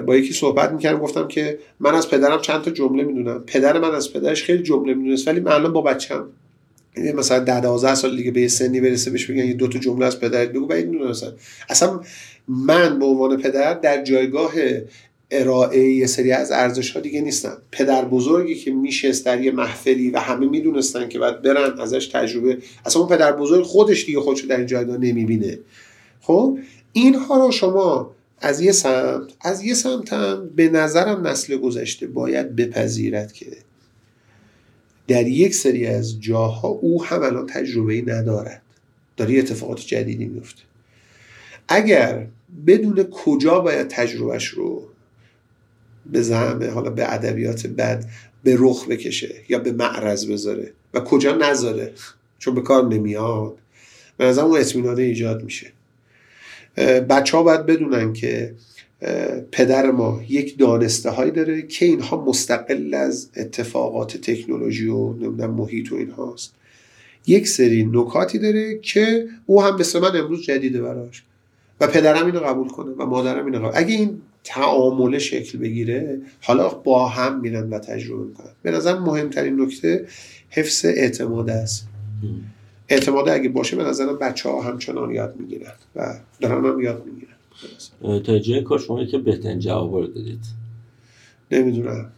با یکی صحبت می‌کردم گفتم که من از پدرم چند تا جمله می‌دونم. پدر من از پدرش خیلی جمله می‌دونست ولی من الان با بچم مثلا ده 12 سال دیگه به یه سنی برسه بهش بگن یه دو تا جمله از پدرت بگو. بعید می‌دونستن اصلا من به عنوان پدر در جایگاه ارائه یه سری از ارزش ها دیگه نیستم. پدر بزرگی که میشست در یه محفلی و همه می‌دونستن که باید برن ازش تجربه. اصلا اون پدر بزرگ خودش دیگه خودشو در این جایگاه نمی‌بینه. خب؟ اینها رو شما از یه سمت از یه سمت هم به نظرم نسل گذشته باید بپذیرد که در یک سری از جاها او هم الان تجربه ندارد. داره اتفاقات جدیدی میفته اگر بدون کجا باید تجربهش رو به زعمه حالا به ادبیات بد به رخ بکشه یا به معرض بذاره و کجا نذاره چون به کار نمیاد به نظرم اون اطمینانه ایجاد میشه. بچه ها باید بدونن که پدر ما یک دانسته هایی داره که اینها مستقل از اتفاقات تکنولوژی و نمی‌دونم محیط و اینهاست. یک سری نکاتی داره که او هم مثل من امروز جدیده براش. و پدرم اینو قبول کنه و مادرم اینو قبول اگه این تعامل شکل بگیره حالا با هم میرن و تجربه می‌کنن. به نظر مهمترین نکته حفظ اعتماد است. اعتماد اگه باشه به نظرم بچه ها همچنان یاد می‌گیرن و دارن هم یاد می‌گیرن. تا جای کار شما که بهترین جواب رو دادید. نمی‌دونم.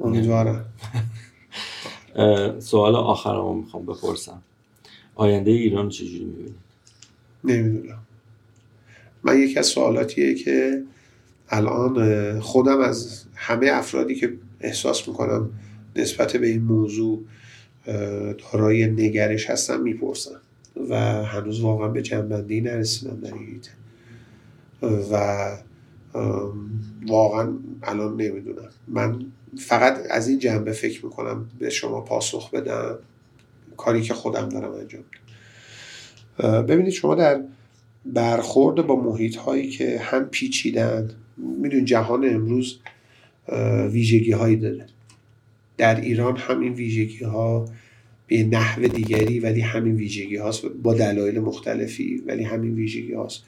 امیدوارم. سوال آخرمو می‌خوام بپرسم. آینده ایران چجوری می‌بینید؟ نمی‌دونم. من یکی از سوالاتیه که الان خودم از همه افرادی که احساس می‌کنم نسبت به این موضوع دارای نگرش هستم می‌پرسم. و هنوز واقعا به جنبندی نرسیدم در این و واقعا الان نمی‌دونم. من فقط از این جنبه فکر می‌کنم به شما پاسخ بدم. کاری که خودم دارم انجام ببینید شما در برخورد با محیط هایی که هم پیچیدن میدون جهان امروز ویژگی هایی داره. در ایران همین ویژگی ها به نحو دیگری ولی همین ویژگی هاست با دلایل مختلفی ولی همین ویژگی هاست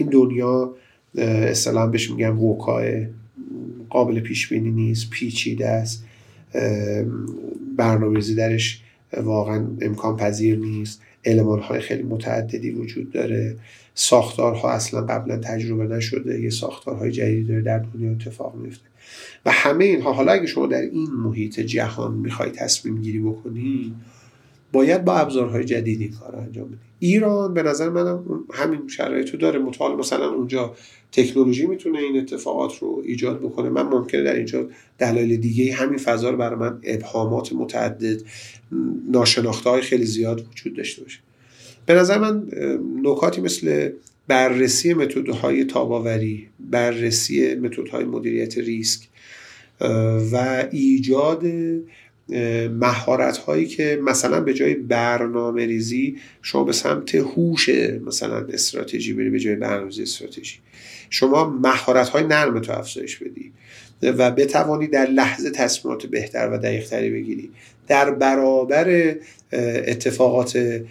این دنیا اصطلاحا بهش میگم وکای قابل پیش بینی نیست پیچیده است. برنامه‌ریزی درش واقعا امکان پذیر نیست. علمان های خیلی متعددی وجود داره. ساختارها اصلا قبلا تجربه نشده. یه ساختارهای جدیدی داره در دنیا اتفاق میفته و همه اینها حالا اگه شما در این محیط جهان می‌خوای تصمیم گیری بکنی باید با ابزارهای جدیدی کار انجام بدی. ایران به نظر من همین شرایطو داره. مطال مثلا اونجا تکنولوژی می‌تونه این اتفاقات رو ایجاد بکنه. من ممکنه در اینجا دلایل دیگه همین فضا رو برای من ابهامات متعدد ناشناخته های خیلی زیاد وجود داشته باشه. به نظر من نکاتی مثل بررسی متدهای تاباوری بررسی متدهای مدیریت ریسک و ایجاد مهارت هایی که مثلا به جای برنامه ریزی شما به سمت هوش مثلا استراتژی بری به جای برنامه استراتژی. شما مهارت های نرم تو افزایش بدی و بتوانی در لحظه تصمیمات بهتر و دقیقتری بگیری. در برابر اتفاقات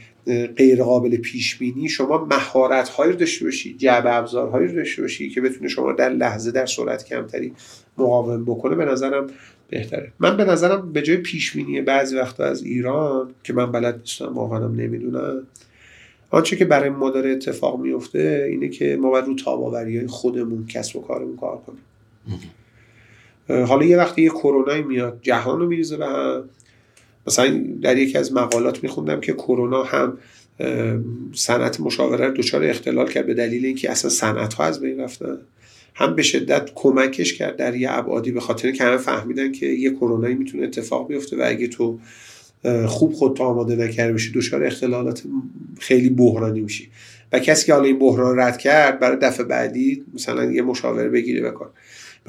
غیر قابل پیش بینی شما مهارت هایی رو داشته باشی جعبه ابزارهایی رو داشته باشی که بتونه شما در لحظه در سرعت کمتری مقاوم بکنه به نظرم بهتره. من به نظرم به جای پیش بینی بعضی وقتا از ایران که من بلد نیستم واقعا نمی‌دونم آنچه که برای ما داره اتفاق میفته اینه که ما باید رو تاباوری های خودمون کسب و کارمون کار کنیم. حالا یه وقتی یه کرونایی میاد جهان رو میریزه به هم. مثلا در یکی از مقالات میخوندم که کرونا هم صنعت مشاوره دچار اختلال کرد به دلیل اینکه اصلا صنعت ها از بین رفتن. هم به شدت کمکش کرد در یه ابعادی به خاطر که همه فهمیدن که یه کرونایی می‌تونه اتفاق بیفته و اگه تو خوب خودتو آماده نکرده باشی دچار اختلالات خیلی بحرانی میشی. و کسی که حالا این بحران رد کرد برای دفعه بعدی مثلا یه مشاوره بگیره بکن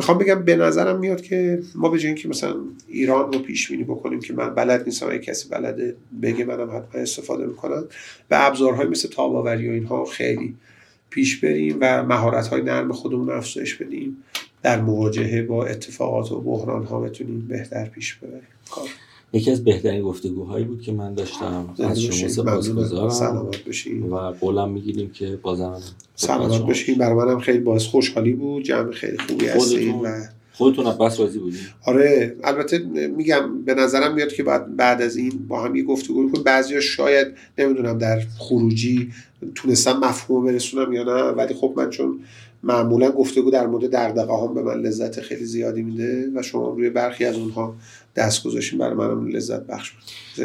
می‌خوام بگم به نظرم میاد که ما به که مثلا ایران رو پیش بینی بکنیم که من بلد نیستم اگه کسی بلده بگه منم حتما استفاده می‌کنم. و ابزارهای مثل تاباوری و اینها خیلی پیش بریم و مهارت های نرم خودمون افزایش بدیم. در مواجهه با اتفاقات و بحران ها بتونیم بهتر پیش ببریم. یکی از بهترین گفتگوهایی بود که من داشتم. از شما سپاسگزارم. و قولم می‌گیریم که بازم سلامت باشین برای خیلی باعث خوشحالی بود. جمع خیلی خوبی هستیم و خودتون بس راضی بودین. آره البته میگم به نظرم میاد که بعد بعد از این با هم یه گفتگو کنیم. بعضیا شاید نمی‌دونم در خروجی تونستم مفهوم برسونم یا نه ولی خب من چون معمولا گفتگو در مورد دغدغه هم به من لذت خیلی زیادی میده و شما روی برخی از اونها دست گذاشتین برای منم لذت بخش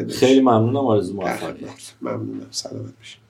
خیلی ممنونم آرزو موفقیت. ممنونم. سلامت باشید